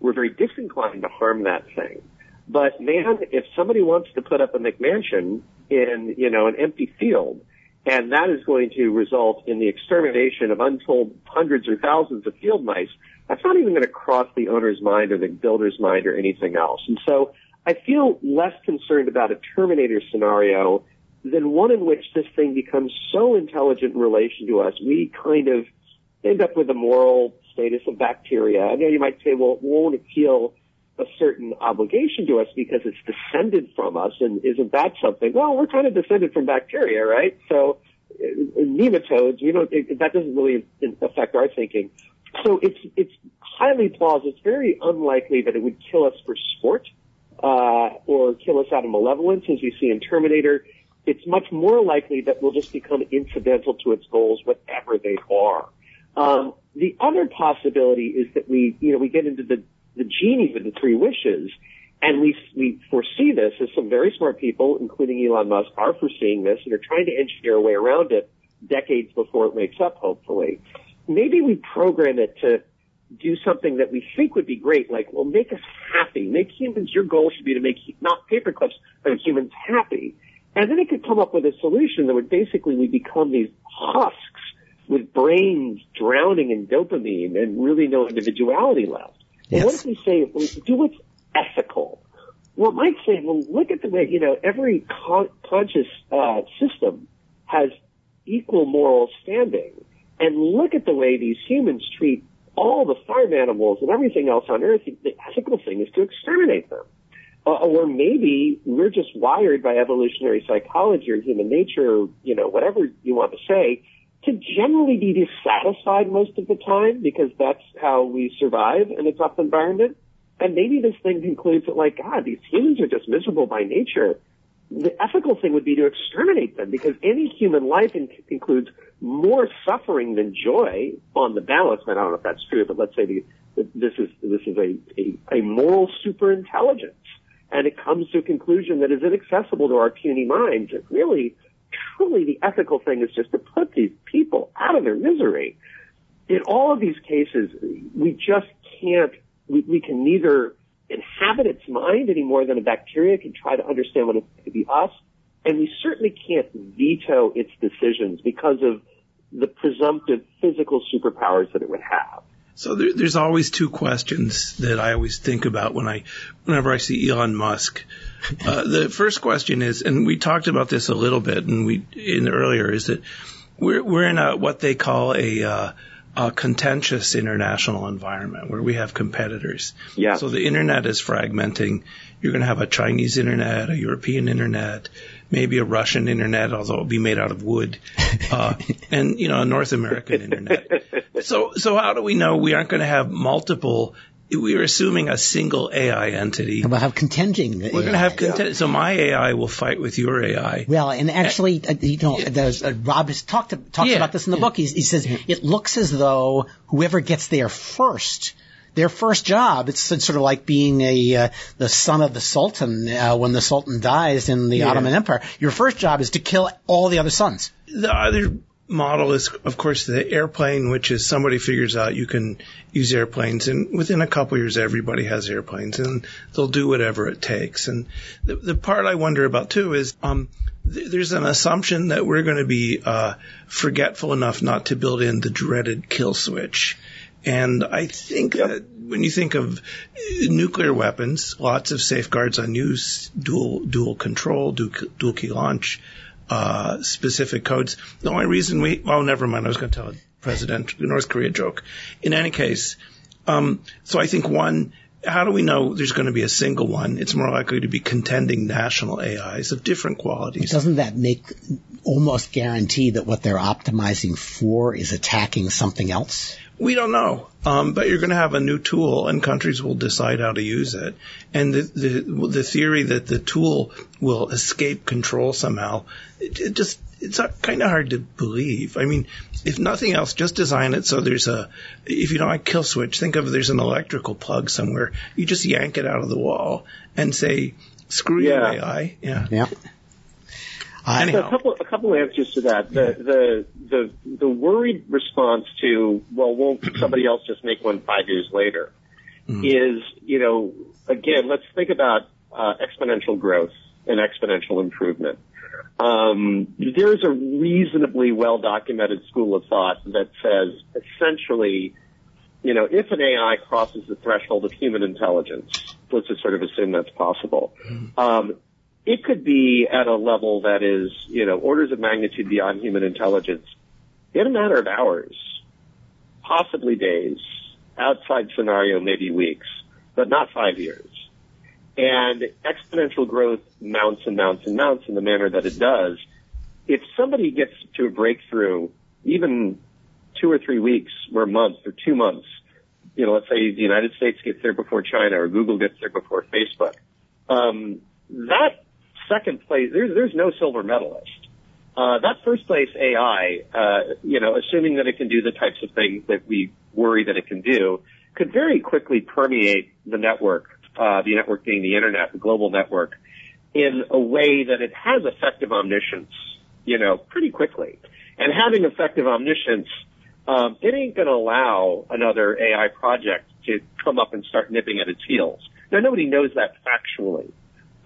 we're very disinclined to harm that thing. But man, if somebody wants to put up a McMansion in, you know, an empty field, and that is going to result in the extermination of untold hundreds or thousands of field mice, that's not even going to cross the owner's mind or the builder's mind or anything else. And so I feel less concerned about a Terminator scenario than one in which this thing becomes so intelligent in relation to us, we kind of end up with a moral status of bacteria. I know you might say, well, it won't it feel a certain obligation to us because it's descended from us and isn't that something? Well, we're kind of descended from bacteria, right? So uh, nematodes, you know, it, that doesn't really affect our thinking. So it's, it's highly plausible. It's very unlikely that it would kill us for sport, uh, or kill us out of malevolence as we see in Terminator. It's much more likely that we'll just become incidental to its goals, whatever they are. Um, the other possibility is that we, you know, we get into the, the genie with the three wishes, and we, we foresee this as some very smart people, including Elon Musk, are foreseeing this and are trying to engineer a way around it decades before it wakes up, hopefully. Maybe we program it to do something that we think would be great, like, well, make us happy. Make humans, your goal should be to make not paper clips, but humans happy. And then it could come up with a solution that would basically we become these husks with brains drowning in dopamine and really no individuality left. Yes. What if we say, do what's ethical? Well, it might say, well, look at the way, you know, every con- conscious uh, system has equal moral standing. And look at the way these humans treat all the farm animals and everything else on Earth. The ethical thing is to exterminate them. Uh, or maybe we're just wired by evolutionary psychology or human nature, you know, whatever you want to say, to generally be dissatisfied most of the time because that's how we survive in a tough environment. And maybe this thing concludes that like, God, these humans are just miserable by nature. The ethical thing would be to exterminate them because any human life in- includes more suffering than joy on the balance. I don't know if that's true, but let's say the, this is, this is a, a, a moral superintelligence and it comes to a conclusion that is inaccessible to our puny minds. It really truly the ethical thing is just to put these people out of their misery. In all of these cases, we just can't, we, we can neither inhabit its mind any more than a bacteria can try to understand what it could be us, and we certainly can't veto its decisions because of the presumptive physical superpowers that it would have. So there, there's always two questions that I always think about when I, whenever I see Elon Musk. Uh, the first question is, and we talked about this a little bit, and we in earlier, is that we're we're in a what they call a uh, a contentious international environment where we have competitors. Yeah. So the internet is fragmenting. You're going to have a Chinese internet, a European internet, maybe a Russian internet, although it'll be made out of wood, uh, and you know a North American internet. So so how do we know we aren't going to have multiple we are assuming a single AI entity. And we'll have contending. We're going to have contend. So my AI will fight with your AI. Well, and actually, uh, you know, there's, uh, Rob has talked to, talks Yeah, about this in the yeah. book. He's, he says it looks as though whoever gets there first. Their first job, it's sort of like being a uh, the son of the sultan uh, when the sultan dies in the Yeah. Ottoman Empire. Your first job is to kill all the other sons. The other model is, of course, the airplane, which is somebody figures out you can use airplanes, and within a couple years, everybody has airplanes, and they'll do whatever it takes. And the, the part I wonder about too is, um, th- there's an assumption that we're going to be uh, forgetful enough not to build in the dreaded kill switch. And I think that when you think of uh, nuclear weapons, lots of safeguards on use, dual dual control, dual, dual key launch, uh, specific codes. The only reason we, well, never mind. I was going to tell a President North Korea joke. In any case, um, so I think one, how do we know there's going to be a single one? It's more likely to be contending national AIs of different qualities. Doesn't that make almost guarantee that what they're optimizing for is attacking something else? We don't know, um, but you're going to have a new tool, and countries will decide how to use it. And the the, the theory that the tool will escape control somehow, it, it just it's kind of hard to believe. I mean, if nothing else, just design it so there's a if you don't like kill switch, think of there's an electrical plug somewhere. You just yank it out of the wall and say, "Screw you, Yeah. AI." Yeah. Yeah. I, So a couple, a couple answers to that. The, the, the, the worried response to, well, won't somebody else just make one five years later? Is, you know, again, let's think about uh, exponential growth and exponential improvement. Um, there's a reasonably well documented school of thought that says essentially, you know, if an AI crosses the threshold of human intelligence, let's just sort of assume that's possible. Um, it could be at a level that is, you know, orders of magnitude beyond human intelligence in a matter of hours, possibly days, outside scenario, maybe weeks, but not five years. And exponential growth mounts and mounts and mounts in the manner that it does. If somebody gets to a breakthrough, even two or three weeks or a month or two months, you know, let's say the United States gets there before China or Google gets there before Facebook, um, that second place, there's, there's no silver medalist. Uh, that first place AI, uh, you know, assuming that it can do the types of things that we worry that it can do, could very quickly permeate the network, uh, the network being the internet, the global network, in a way that it has effective omniscience, you know, pretty quickly. And having effective omniscience, um, it ain't going to allow another AI project to come up and start nipping at its heels. Now, nobody knows that factually.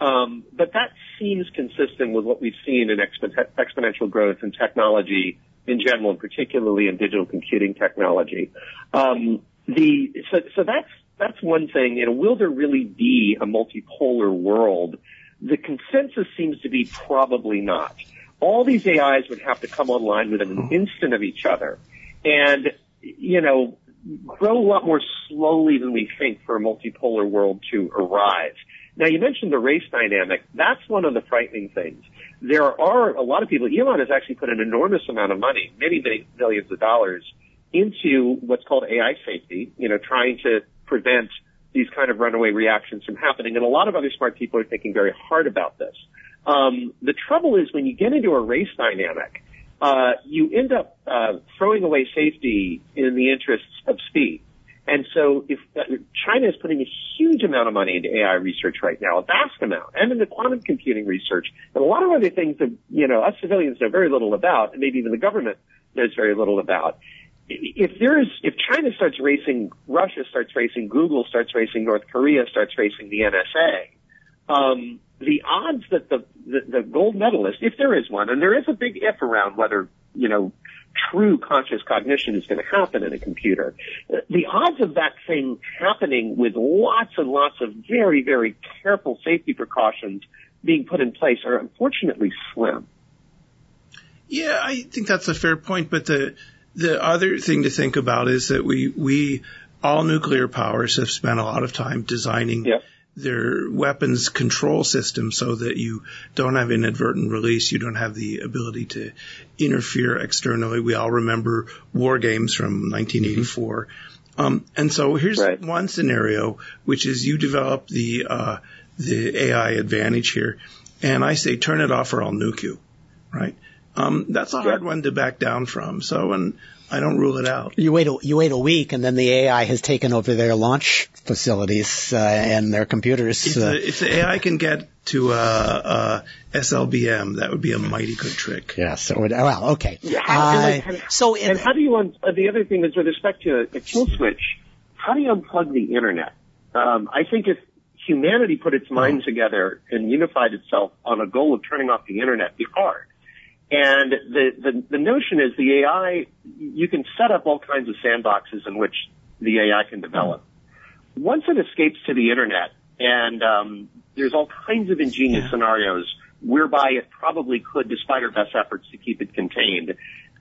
Um, but that seems consistent with what we've seen in expo- exponential growth in technology in general, and particularly in digital computing technology. Um, the so, so that's that's one thing. You know, will there really be a multipolar world? The consensus seems to be probably not. All these AIs would have to come online within an instant of each other, and you know, grow a lot more slowly than we think for a multipolar world to arrive. Now, you mentioned the race dynamic. That's one of the frightening things. There are a lot of people, Elon has actually put an enormous amount of money, many, many millions of dollars into what's called AI safety, you know, trying to prevent these kind of runaway reactions from happening. And a lot of other smart people are thinking very hard about this. Um, the trouble is when you get into a race dynamic, uh, you end up uh, throwing away safety in the interests of speed. And so if uh, China is putting a huge amount of money into AI research right now, a vast amount, and into quantum computing research, and a lot of other things that, you know, us civilians know very little about, and maybe even the government knows very little about. If there is, if China starts racing, Russia starts racing, Google starts racing, North Korea starts racing the NSA, um, the odds that the, the, the gold medalist, if there is one, and there is a big if around whether, you know, true conscious cognition is going to happen in a computer. The odds of that thing happening with lots and lots of very, very careful safety precautions being put in place are unfortunately slim. Yeah, I think that's a fair point. But the the other thing to think about is that we we all nuclear powers have spent a lot of time designing their weapons control system so that you don't have inadvertent release, you don't have the ability to interfere externally. We all remember war games from 1984. Um, and so here's right. one scenario, which is you develop the uh, the AI advantage here, and I say turn it off or I'll nuke you, right? Um, that's a hard one to back down from. So, and I don't rule it out. You wait a, you wait a week, and then the AI has taken over their launch facilities uh, and their computers. If, uh, the, if the AI can get to uh, uh, SLBM, that would be a mighty good trick. Yes. Yeah, well, okay. Yeah, and, and, so, it, and how do you? Un- uh, the other thing is with respect to a, a kill switch. How do you unplug the internet? Um, I think if humanity put its mind together and unified itself on a goal of turning off the internet, it'd be hard. And the, the, the notion is the AI, you can set up all kinds of sandboxes in which the AI can develop. Once it escapes to the internet, and um, there's all kinds of ingenious yeah. scenarios whereby it probably could, despite our best efforts to keep it contained,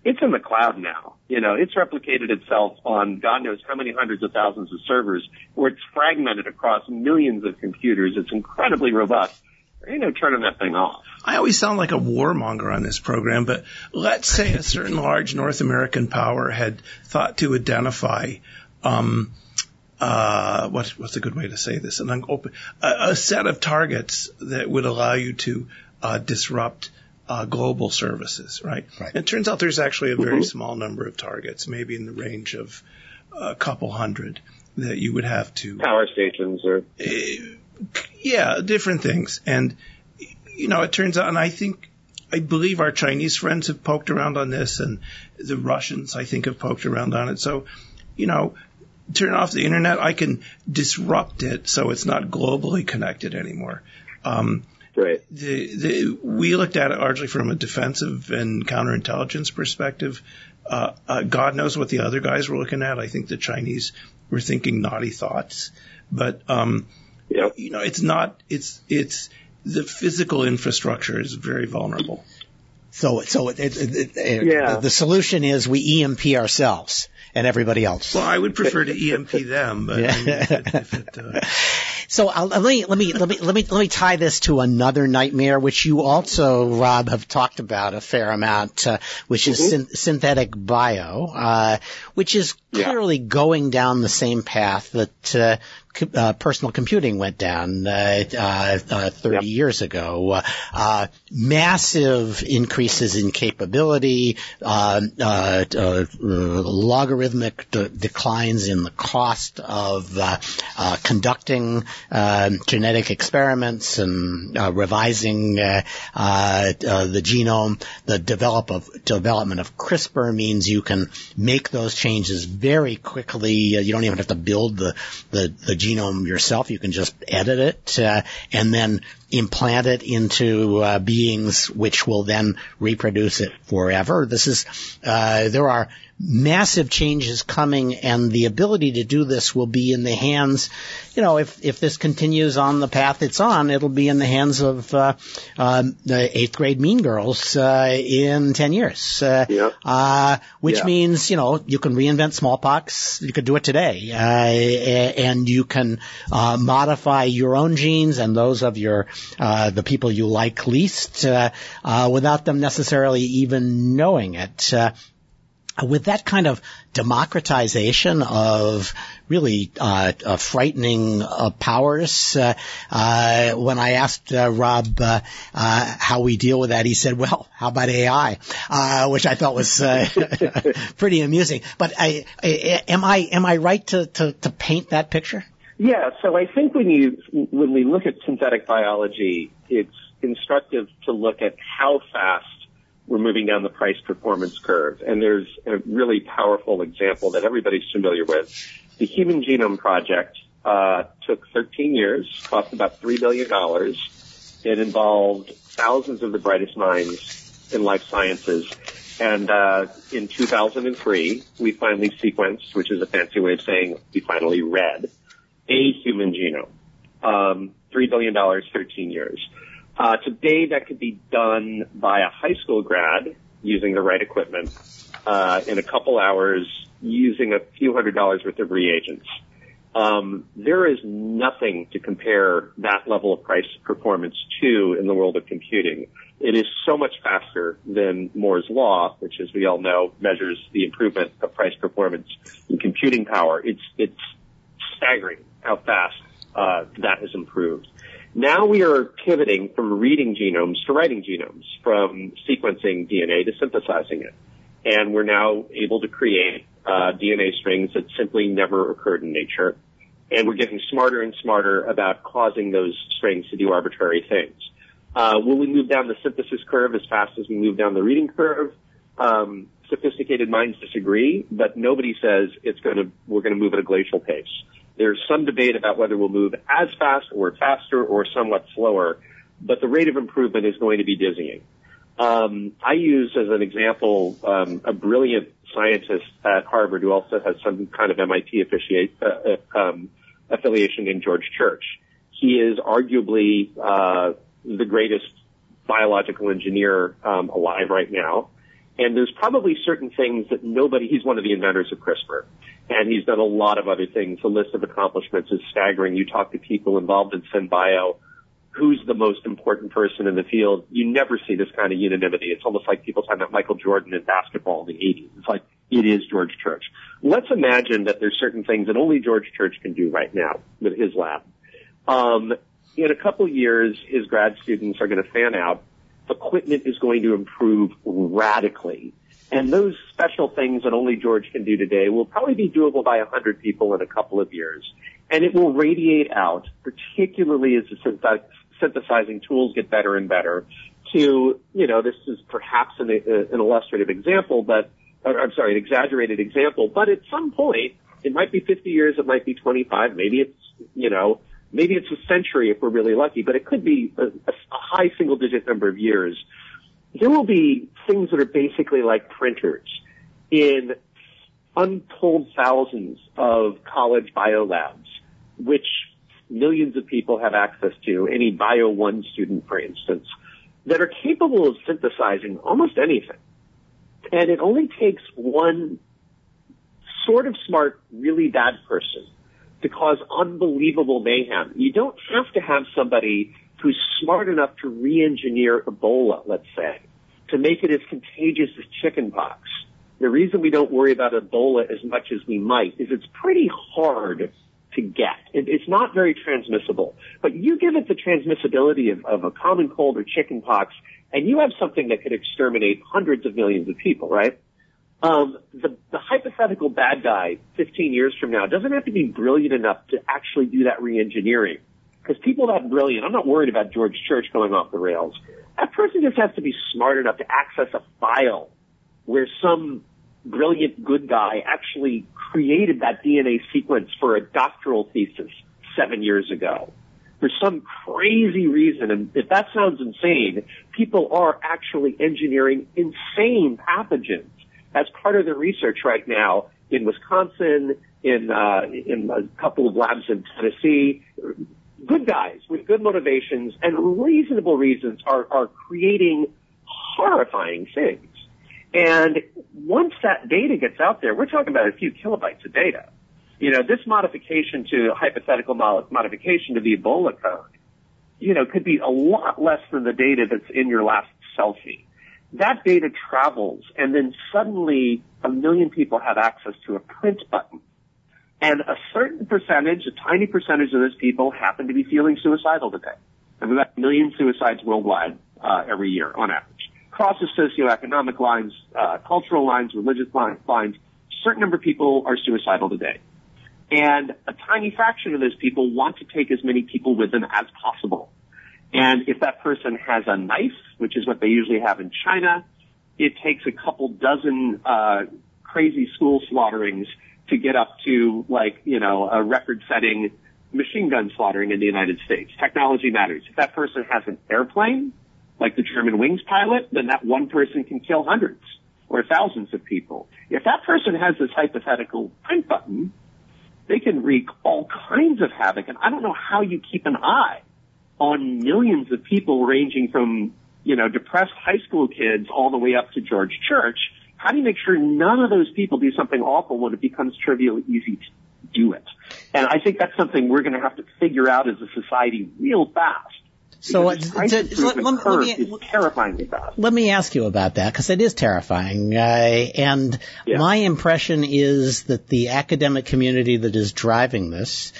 it's in the cloud now. You know, it's replicated itself on God knows how many hundreds of thousands of servers where it's fragmented across millions of computers. It's incredibly robust. There ain't no turning that thing off. I always sound like a warmonger on this program, but let's say a certain large North American power had thought to identify, um, uh, what, what's a good way to say this? An open, a, a set of targets that would allow you to uh, disrupt uh, global services, right? right? it turns out there's actually a very mm-hmm. small number of targets, maybe in the range of a couple hundred that you would have to power stations or uh, yeah, different things. And you know, it turns out, and I think, I believe our Chinese friends have poked around on this, and the Russians, I think, have poked around on it. So, you know, turn off the internet, I can disrupt it so it's not globally connected anymore. Um, right. The, the, we looked at it largely from a defensive and counterintelligence perspective. Uh, uh, God knows what the other guys were looking at. I think the Chinese were thinking naughty thoughts, but um, yep. you know, it's not. It's it's the physical infrastructure is very vulnerable. So, so it, it, it, yeah. the solution is we EMP ourselves and everybody else. Well, I would prefer to EMP them, but yeah. I mean, if it, if it, uh... So uh, let me let me let me let me let me tie this to another nightmare, which you also, Rob, have talked about a fair amount, uh, which is mm-hmm. synthetic bio, uh, which is clearly yeah. going down the same path that uh, personal computing went down uh, uh, uh 30 yep. years ago. Uh, massive increases in capability, uh, uh, logarithmic de- declines in the cost of conducting genetic experiments and revising the genome. The develop of, development of CRISPR means you can make those changes very quickly. you don't even have to build the the, the genome yourself. You can just edit it uh, and then implant it into uh, beings which will then reproduce it forever. This is uh, there are massive changes coming and the ability to do this will be in the hands, you know, if, if this continues on the path it's on, it'll be in the hands of, uh, uh, the eighth grade mean girls, uh, in 10 years. Uh, yeah. uh, which yeah. means, you know, you can reinvent smallpox. You could do it today. Uh, and you can, uh, modify your own genes and those of your, uh, the people you like least, uh, uh, without them necessarily even knowing it. Uh, with that kind of democratization of really uh, uh, frightening uh, powers. Uh, uh, when I asked uh, Rob how we deal with that, he said, "Well, how about AI?" which I thought was pretty amusing. But I, I, am I am I right to, to, to paint that picture? Yeah. So I think when you when we look at synthetic biology, it's instructive to look at how fast we're moving down the price performance curve. And there's a really powerful example that everybody's familiar with. The Human Genome Project uh, took 13 years, cost about $3 billion. It involved thousands of the brightest minds in life sciences. And uh, in 2003, we finally sequenced, which is a fancy way of saying we finally read, a human genome. Um, $3 billion, 13 years. Uh, today, that could be done by a high school grad using the right equipment uh, in a couple hours using a few hundred dollars worth of reagents. Um, there is nothing to compare that level of price performance to in the world of computing. It is so much faster than Moore's law, which, as we all know, measures the improvement of price performance in computing power. It's it's staggering how fast uh, that has improved. Now we are pivoting from reading genomes to writing genomes, from sequencing DNA to synthesizing it, and we're now able to create uh, DNA strings that simply never occurred in nature and we're getting smarter and smarter about causing those strings to do arbitrary things. Uh, will we move down the synthesis curve as fast as we move down the reading curve? Um, sophisticated minds disagree, but nobody says it's going to we're going to move at a glacial pace. There's some debate about whether we'll move as fast or faster or somewhat slower, but the rate of improvement is going to be dizzying. Um, I use as an example um, a brilliant scientist at Harvard who also has some kind of MIT uh, um, affiliation in George Church. He is arguably uh, the greatest biological engineer um, alive right now. And there's probably certain things that nobody, he's one of the inventors of CRISPR. And he's done a lot of other things. The list of accomplishments is staggering. You talk to people involved in SynBio who's the most important person in the field, you never see this kind of unanimity. It's almost like people talking about Michael Jordan in basketball in the 80s. It's like, it is George Church. Let's imagine that there's certain things that only George Church can do right now with his lab. Um, in a couple years, his grad students are going to fan out. Equipment is going to improve radically. And those special things that only George can do today will probably be doable by a hundred people in a couple of years. And it will radiate out, particularly as the synthesizing tools get better and better to, you know, this is perhaps an, an illustrative example, but, or, I'm sorry, an exaggerated example, but at some point, it might be 50 years, it might be 25, maybe it's, you know, maybe it's a century if we're really lucky, but it could be a, a high single digit number of years. There will be things that are basically like printers in untold thousands of college bio labs, which millions of people have access to, any Bio 1 student, for instance, that are capable of synthesizing almost anything. And it only takes one sort of smart, really bad person to cause unbelievable mayhem. You don't have to have somebody who's smart enough to re-engineer Ebola, let's say, to make it as contagious as chickenpox. The reason we don't worry about Ebola as much as we might is it's pretty hard to get. It, it's not very transmissible. But you give it the transmissibility of, of a common cold or chicken pox, and you have something that could exterminate hundreds of millions of people, right? Um, the, the hypothetical bad guy 15 years from now doesn't have to be brilliant enough to actually do that reengineering. Because people that brilliant, I'm not worried about George Church going off the rails. That person just has to be smart enough to access a file where some brilliant good guy actually created that DNA sequence for a doctoral thesis seven years ago. For some crazy reason, and if that sounds insane, people are actually engineering insane pathogens as part of their research right now in Wisconsin, in uh, in a couple of labs in Tennessee. Good guys with good motivations and reasonable reasons are are creating horrifying things. And once that data gets out there, we're talking about a few kilobytes of data. You know, this modification to hypothetical modification to the Ebola code, you know, could be a lot less than the data that's in your last selfie. That data travels and then suddenly a million people have access to a print button. And a certain percentage, a tiny percentage of those people happen to be feeling suicidal today. And we've a million suicides worldwide uh, every year on average crosses socioeconomic lines, uh, cultural lines, religious lines. A certain number of people are suicidal today. And a tiny fraction of those people want to take as many people with them as possible. And if that person has a knife, which is what they usually have in China, it takes a couple dozen uh, crazy school slaughterings to get up to like, you know, a record setting machine gun slaughtering in the United States. Technology matters. If that person has an airplane, like the Germanwings pilot, then that one person can kill hundreds or thousands of people. If that person has this hypothetical print button, they can wreak all kinds of havoc. And I don't know how you keep an eye on millions of people ranging from, you know, depressed high school kids all the way up to George Church. How do you make sure none of those people do something awful when it becomes trivial easy, to do it. And I think that's something we're going to have to figure out as a society real fast. So, Price to- improvement let- let curve me- terrifyingly fast. Let me ask you about that because it is terrifying. Uh, and Yeah. my impression is that the academic community that is driving this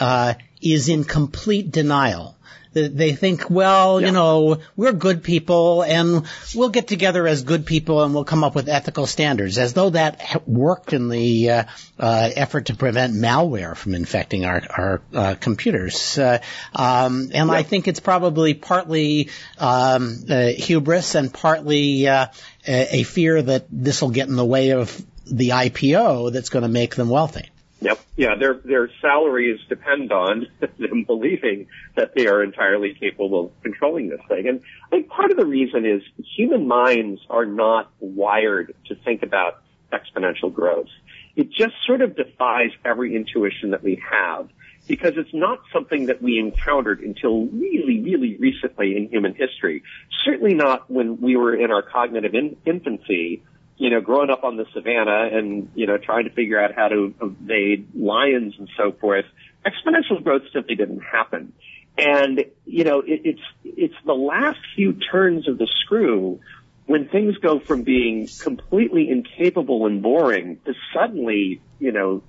uh, is in complete denial. They- They think, well, Yeah. you know, we're good people and we'll get together as good people and we'll come up with ethical standards, as though that worked in the uh, uh, effort to prevent malware from infecting our, our uh, computers. Uh, um, and I think it's probably partly um, uh, hubris and partly uh, a fear that this will get in the way of the IPO that's going to make them wealthy. Yep. Yeah, their their salaries depend on them believing that they are entirely capable of controlling this thing. And I think part of the reason is human minds are not wired to think about exponential growth. It just sort of defies every intuition that we have because it's not something that we encountered until really, really recently in human history. Certainly not when we were in our cognitive in- infancy you know, growing up on the savannah and, you know, trying to figure out how to evade lions and so forth, exponential growth simply didn't happen. And, you know, it, it's, it's the last few turns of the screw when things go from being completely incapable and boring to suddenly, you know,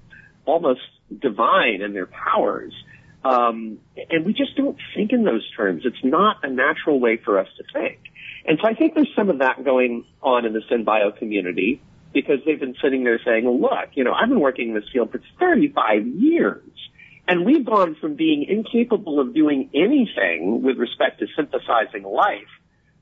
almost divine in their powers. Um, and we just don't think in those terms. It's not a natural way for us to think. And so I think there's some of that going on in the SynBio community because they've been sitting there saying, well, look, you know, I've been working in this field for 35 years. And we've gone from being incapable of doing anything with respect to synthesizing life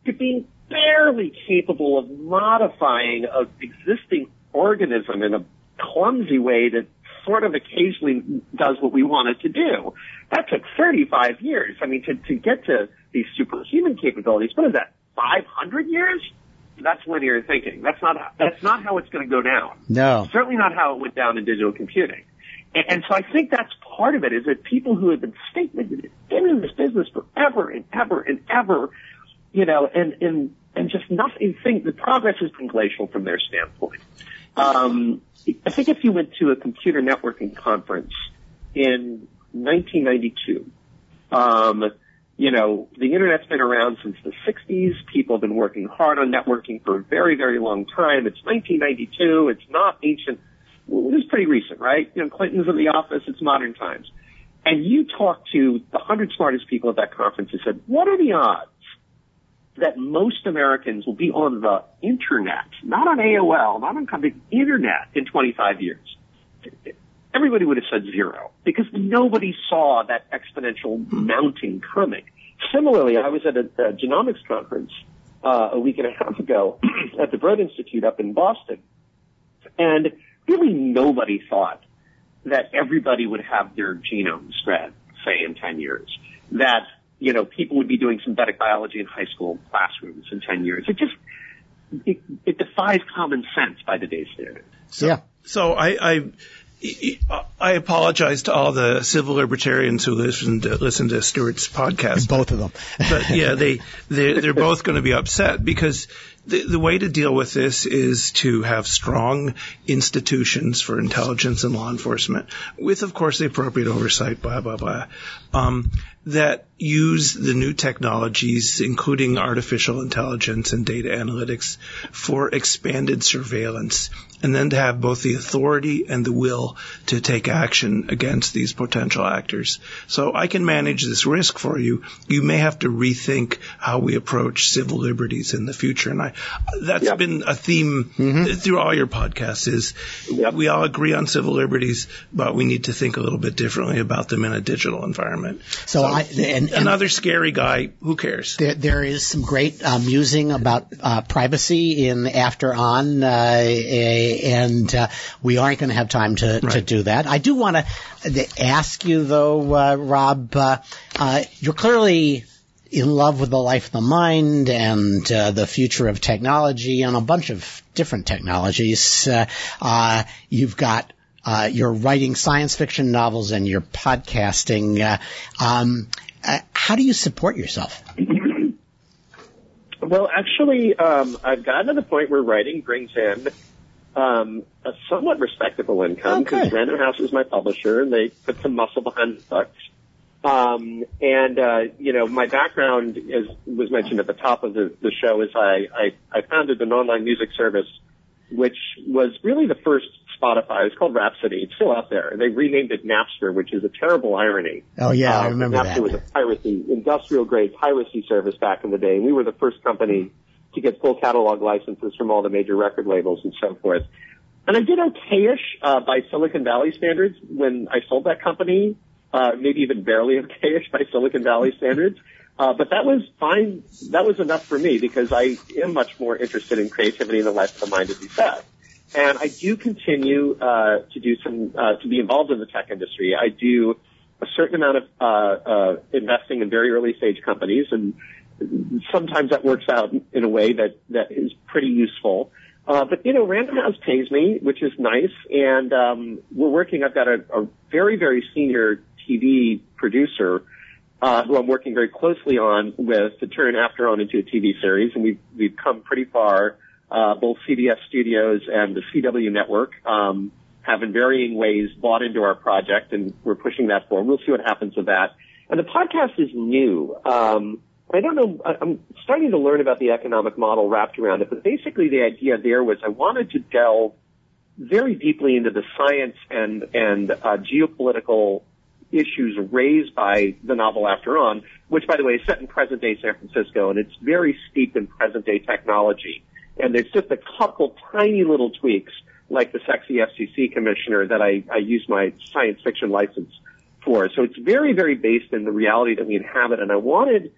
to being barely capable of modifying an existing organism in a clumsy way that sort of occasionally does what we want it to do. That took 35 years. I mean, to, to get to these superhuman capabilities, what is that, 500 years? That's linear thinking. That's not, that's not how it's going to go down. No. Certainly not how it went down in digital computing. And, and so I think that's part of it is that people who have been statement been in this business forever and ever and ever, you know, and, and, and just nothing think the progress has been glacial from their standpoint. Um, I think if you went to a computer networking conference in 1992, um, you know, the internet's been around since the 60s. People have been working hard on networking for a very, very long time. It's 1992. It's not ancient. Well, it's pretty recent, right? You know, Clinton's in the office. It's modern times. And you talk to the hundred smartest people at that conference and said, what are the odds that most Americans will be on the internet, not on AOL, not on the internet in 25 years? Everybody would have said zero because nobody saw that exponential mounting coming. Similarly, I was at a, a genomics conference uh, a week and a half ago at the Broad Institute up in Boston, and really nobody thought that everybody would have their genome spread, say, in 10 years. That, you know, people would be doing synthetic biology in high school classrooms in 10 years. It just, it, it defies common sense by today's standards. yeah. So I, I, I apologize to all the civil libertarians who listen to listen to Stewart's podcast. Both of them. but yeah, they they they're both going to be upset because the the way to deal with this is to have strong institutions for intelligence and law enforcement, with of course the appropriate oversight. Blah blah blah. Um, that use the new technologies, including artificial intelligence and data analytics, for expanded surveillance, and then to have both the authority and the will to take action against these potential actors. So I can manage this risk for you. You may have to rethink how we approach civil liberties in the future. And I, that's Yep. been a theme mm-hmm. through all your podcasts is Yep. we all agree on civil liberties, but we need to think a little bit differently about them in a digital environment. So I, and, and Another scary guy, who cares? There, there is some great uh, musing about uh, privacy in After On, uh, and uh, we aren't going to have time to, to do that. I do want to ask you, though, uh, Rob, uh, uh, you're clearly in love with the life of the mind and uh, the future of technology and a bunch of different technologies. Uh, uh, you've got uh, you're writing science fiction novels and you're podcasting. Uh, um, uh, how do you support yourself? Well, actually, um, I've gotten to the point where writing brings in um, a somewhat respectable income because Okay. Random House is my publisher and they put some muscle behind the books. Um, and, uh, you know, my background, as was mentioned at the top of the, the show, is I, I, I founded an online music service, which was really the first Spotify. It's called Rhapsody. It's still out there. They renamed it Napster, which is a terrible irony. Oh yeah, I Uh, remember Napster that. Napster was a piracy, industrial grade piracy service back in the day. And we were the first company to get full catalog licenses from all the major record labels and so forth. And I did okayish uh, by Silicon Valley standards when I sold that company, uh, maybe even barely okayish by Silicon Valley standards. Uh, but that was fine. That was enough for me because I am much more interested in creativity and the life of the mind, as you said. And I do continue uh, to do some uh, to be involved in the tech industry. I do a certain amount of uh, uh, investing in very early stage companies, and sometimes that works out in a way that that is pretty useful. Uh, but you know, Random House pays me, which is nice, and um, we're working. I've got a, a very very senior TV producer uh, who I'm working very closely on with to turn After On into a TV series, and we've we've come pretty far. Uh, both CBS Studios and the CW Network um, have in varying ways bought into our project, and we're pushing that forward. We'll see what happens with that. And the podcast is new. Um, I don't know. I'm starting to learn about the economic model wrapped around it, but basically the idea there was I wanted to delve very deeply into the science and and uh, geopolitical issues raised by the novel After On, which, by the way, is set in present day San Francisco, and it's very steeped in present day technology. And there's just a couple tiny little tweaks, like the sexy FCC commissioner that I, I use my science fiction license for. So it's very, very based in the reality that we inhabit. And I wanted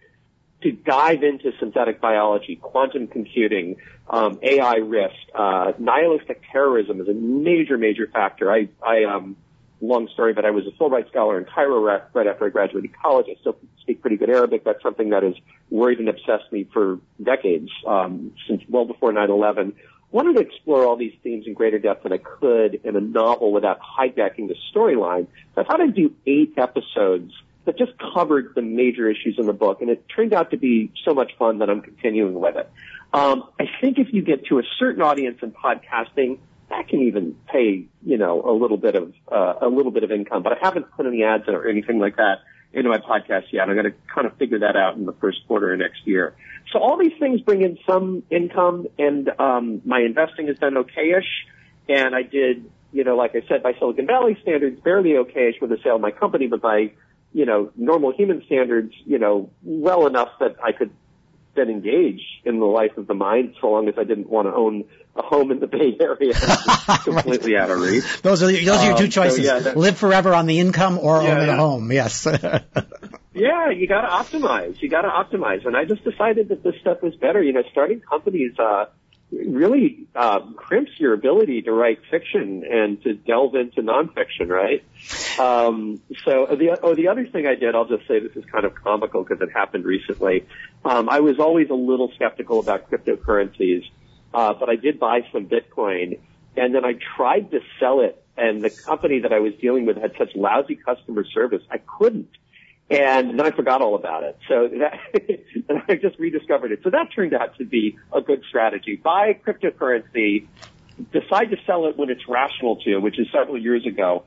to dive into synthetic biology, quantum computing, um, AI risk, uh, nihilistic terrorism is a major, major factor. I, I, um, long story, but I was a Fulbright scholar in Cairo right, after I graduated college. I still speak pretty good Arabic. That's something that has worried and obsessed me for decades, um, since well before 9/11. Wanted to explore all these themes in greater depth than I could in a novel without hijacking the storyline. So I thought I'd do eight episodes that just covered the major issues in the book, and it turned out to be so much fun that I'm continuing with it. Um, I think if you get to a certain audience in podcasting, that can even pay, you know, a little bit of uh, a little bit of income. But I haven't put any ads or anything like that into my podcast yet. I'm going to kind of figure that out in the first quarter of next year. So all these things bring in some income, and um, my investing has done okayish. And I did, you know, like I said, by Silicon Valley standards, barely okayish with the sale of my company, but by you know normal human standards, you know, well enough that I could then engage in the life of the mind, so long as I didn't want to own a home in the Bay Area, completely out of reach. Those are those are your two Um, so, choices: yeah, live forever on the income or Yeah, own a yeah. home. Yes. Yeah, you got to optimize. You got to optimize, and I just decided that this stuff was better. You know, starting companies uh, really uh, crimps your ability to write fiction and to delve into nonfiction, right? Um, so the oh, the other thing I did, I'll just say this is kind of comical because it happened recently. Um, I was always a little skeptical about cryptocurrencies, uh, but I did buy some Bitcoin, and then I tried to sell it, and the company that I was dealing with had such lousy customer service, I couldn't. And then I forgot all about it. So that, and I just rediscovered it. So that turned out to be a good strategy. Buy cryptocurrency, decide to sell it when it's rational to, which is several years ago.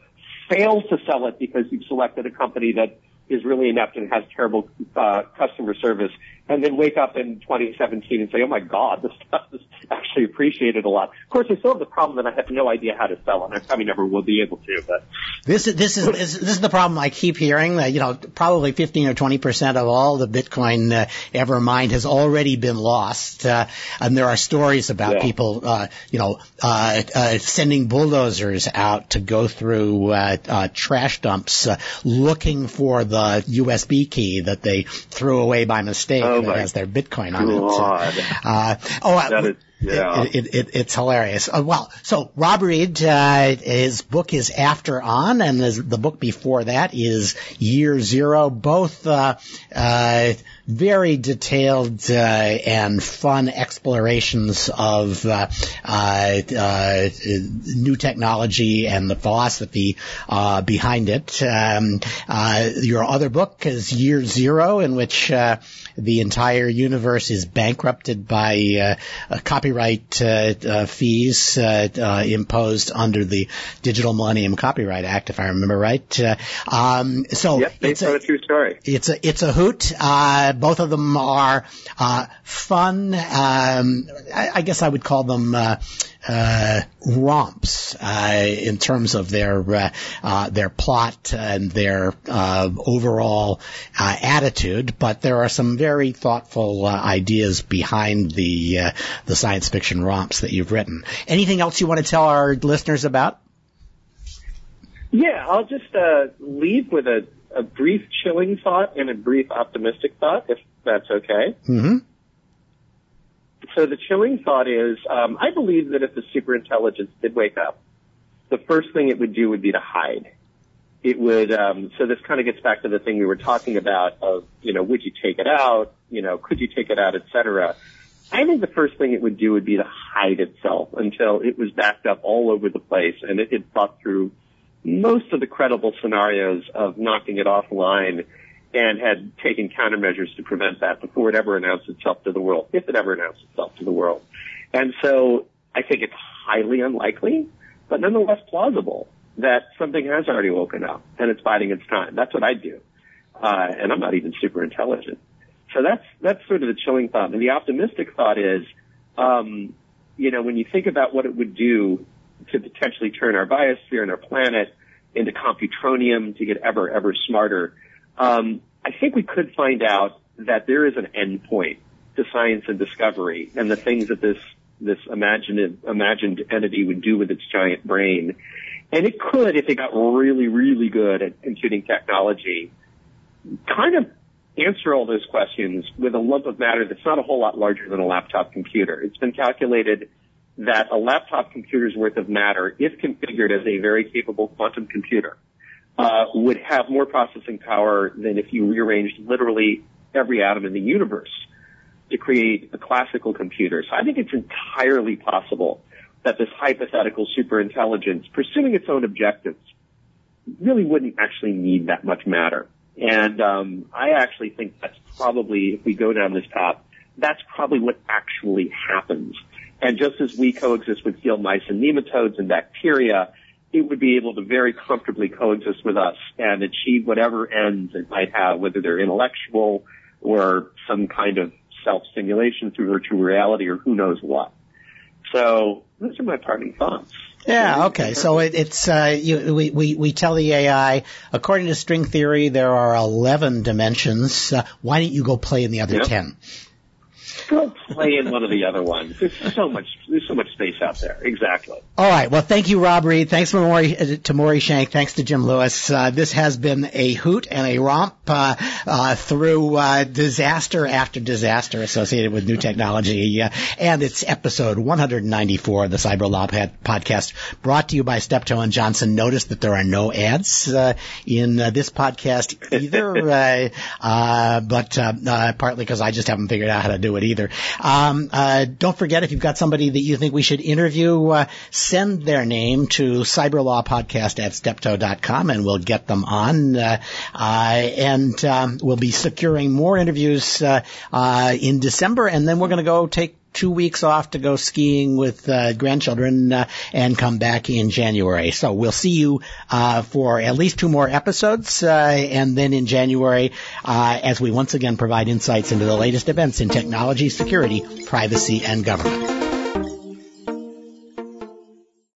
Fail to sell it because you've selected a company that is really inept and has terrible uh, customer service, and then wake up in 2017 and say, "Oh my God, this stuff is actually appreciated a lot." Of course, I still have the problem that I have no idea how to sell it. I probably never will be able to, but This is this is this is the problem I keep hearing. That you know, probably 15 or 20 percent of all the Bitcoin uh, ever mined has already been lost, uh, and there are stories about Yeah. people, uh, you know, uh, uh, sending bulldozers out to go through uh, uh, trash dumps uh, looking for the USB key that they threw away by mistake Oh, that has their Bitcoin on God. it. Uh, oh, uh, is- yeah. it, it, it, it's hilarious. Uh, well, so Rob Reid, uh, his book is After On, and his, the book before that is Year Zero. Both uh, uh, very detailed uh, and fun explorations of uh, uh, uh new technology and the philosophy uh, behind it. Um, uh, your other book is Year Zero, in which the entire universe is bankrupted by copyright fees imposed under the Digital Millennium Copyright Act, if I remember right. Um, so yep, it's a, a, true story. It's a it's a hoot. Uh, both of them are uh, fun. Um, I, I, guess I would call them uh, uh romps uh, in terms of their uh, their plot and their overall attitude. But there are some very thoughtful ideas behind the the science fiction romps that you've written. Anything else you want to tell our listeners about? Yeah, I'll just uh, leave with a, a brief chilling thought and a brief optimistic thought, if that's okay. Mm-hmm. So the chilling thought is, um, I believe that if the superintelligence did wake up, the first thing it would do would be to hide. It would. Um, so this kind of gets back to the thing we were talking about of, you know, would you take it out? You know, could you take it out, et cetera. I think the first thing it would do would be to hide itself until it was backed up all over the place and it had thought through most of the credible scenarios of knocking it offline and had taken countermeasures to prevent that before it ever announced itself to the world, if it ever announced itself to the world. And so I think it's highly unlikely, but nonetheless plausible that something has already woken up and it's biding its time. That's what I do. Uh, and I'm not even super intelligent. So that's, that's sort of the chilling thought. And the optimistic thought is, um, you know, when you think about what it would do to potentially turn our biosphere and our planet into computronium to get ever, ever smarter. Um, I think we could find out that there is an end point to science and discovery and the things that this this imagined imagined entity would do with its giant brain. And it could, if it got really, really good at computing technology, kind of answer all those questions with a lump of matter that's not a whole lot larger than a laptop computer. It's been calculated that a laptop computer's worth of matter, if configured as a very capable quantum computer, uh, would have more processing power than if you rearranged literally every atom in the universe to create a classical computer. So I think it's entirely possible that this hypothetical superintelligence, pursuing its own objectives, really wouldn't actually need that much matter. And um, I actually think that's probably, if we go down this path, that's probably what actually happens. And just as we coexist with field mice and nematodes and bacteria, it would be able to very comfortably coexist with us and achieve whatever ends it might have, whether they're intellectual or some kind of self-stimulation through virtual reality or who knows what. So those are my parting thoughts. Yeah. Okay. So it, it's uh, you, we, we we tell the AI according to string theory there are eleven dimensions. Uh, why don't you go play in the other yep. ten? Go play in one of the other ones. There's so much, there's so much space out there. Exactly. All right. Well, thank you, Rob Reid. Thanks to Maury, uh, to Maury Shenk. Thanks to Jim Lewis. Uh, this has been a hoot and a romp uh, uh, through uh, disaster after disaster associated with new technology, uh, and it's episode 194 of the Cyber Law podcast, brought to you by Steptoe and Johnson. Notice that there are no ads in this podcast either, but partly because I just haven't figured out how to do it either. Um, uh, don't forget if you've got somebody that you think we should interview, uh, send their name to cyberlawpodcast at steptoe.com and we'll get them on. Uh, uh, and um, we'll be securing more interviews uh, uh, in December, and then we're going to go take two weeks off to go skiing with uh, grandchildren uh, and come back in January. So we'll see you uh, for at least two more episodes, uh, and then in January uh, as we once again provide insights into the latest events in technology, security, privacy, and government.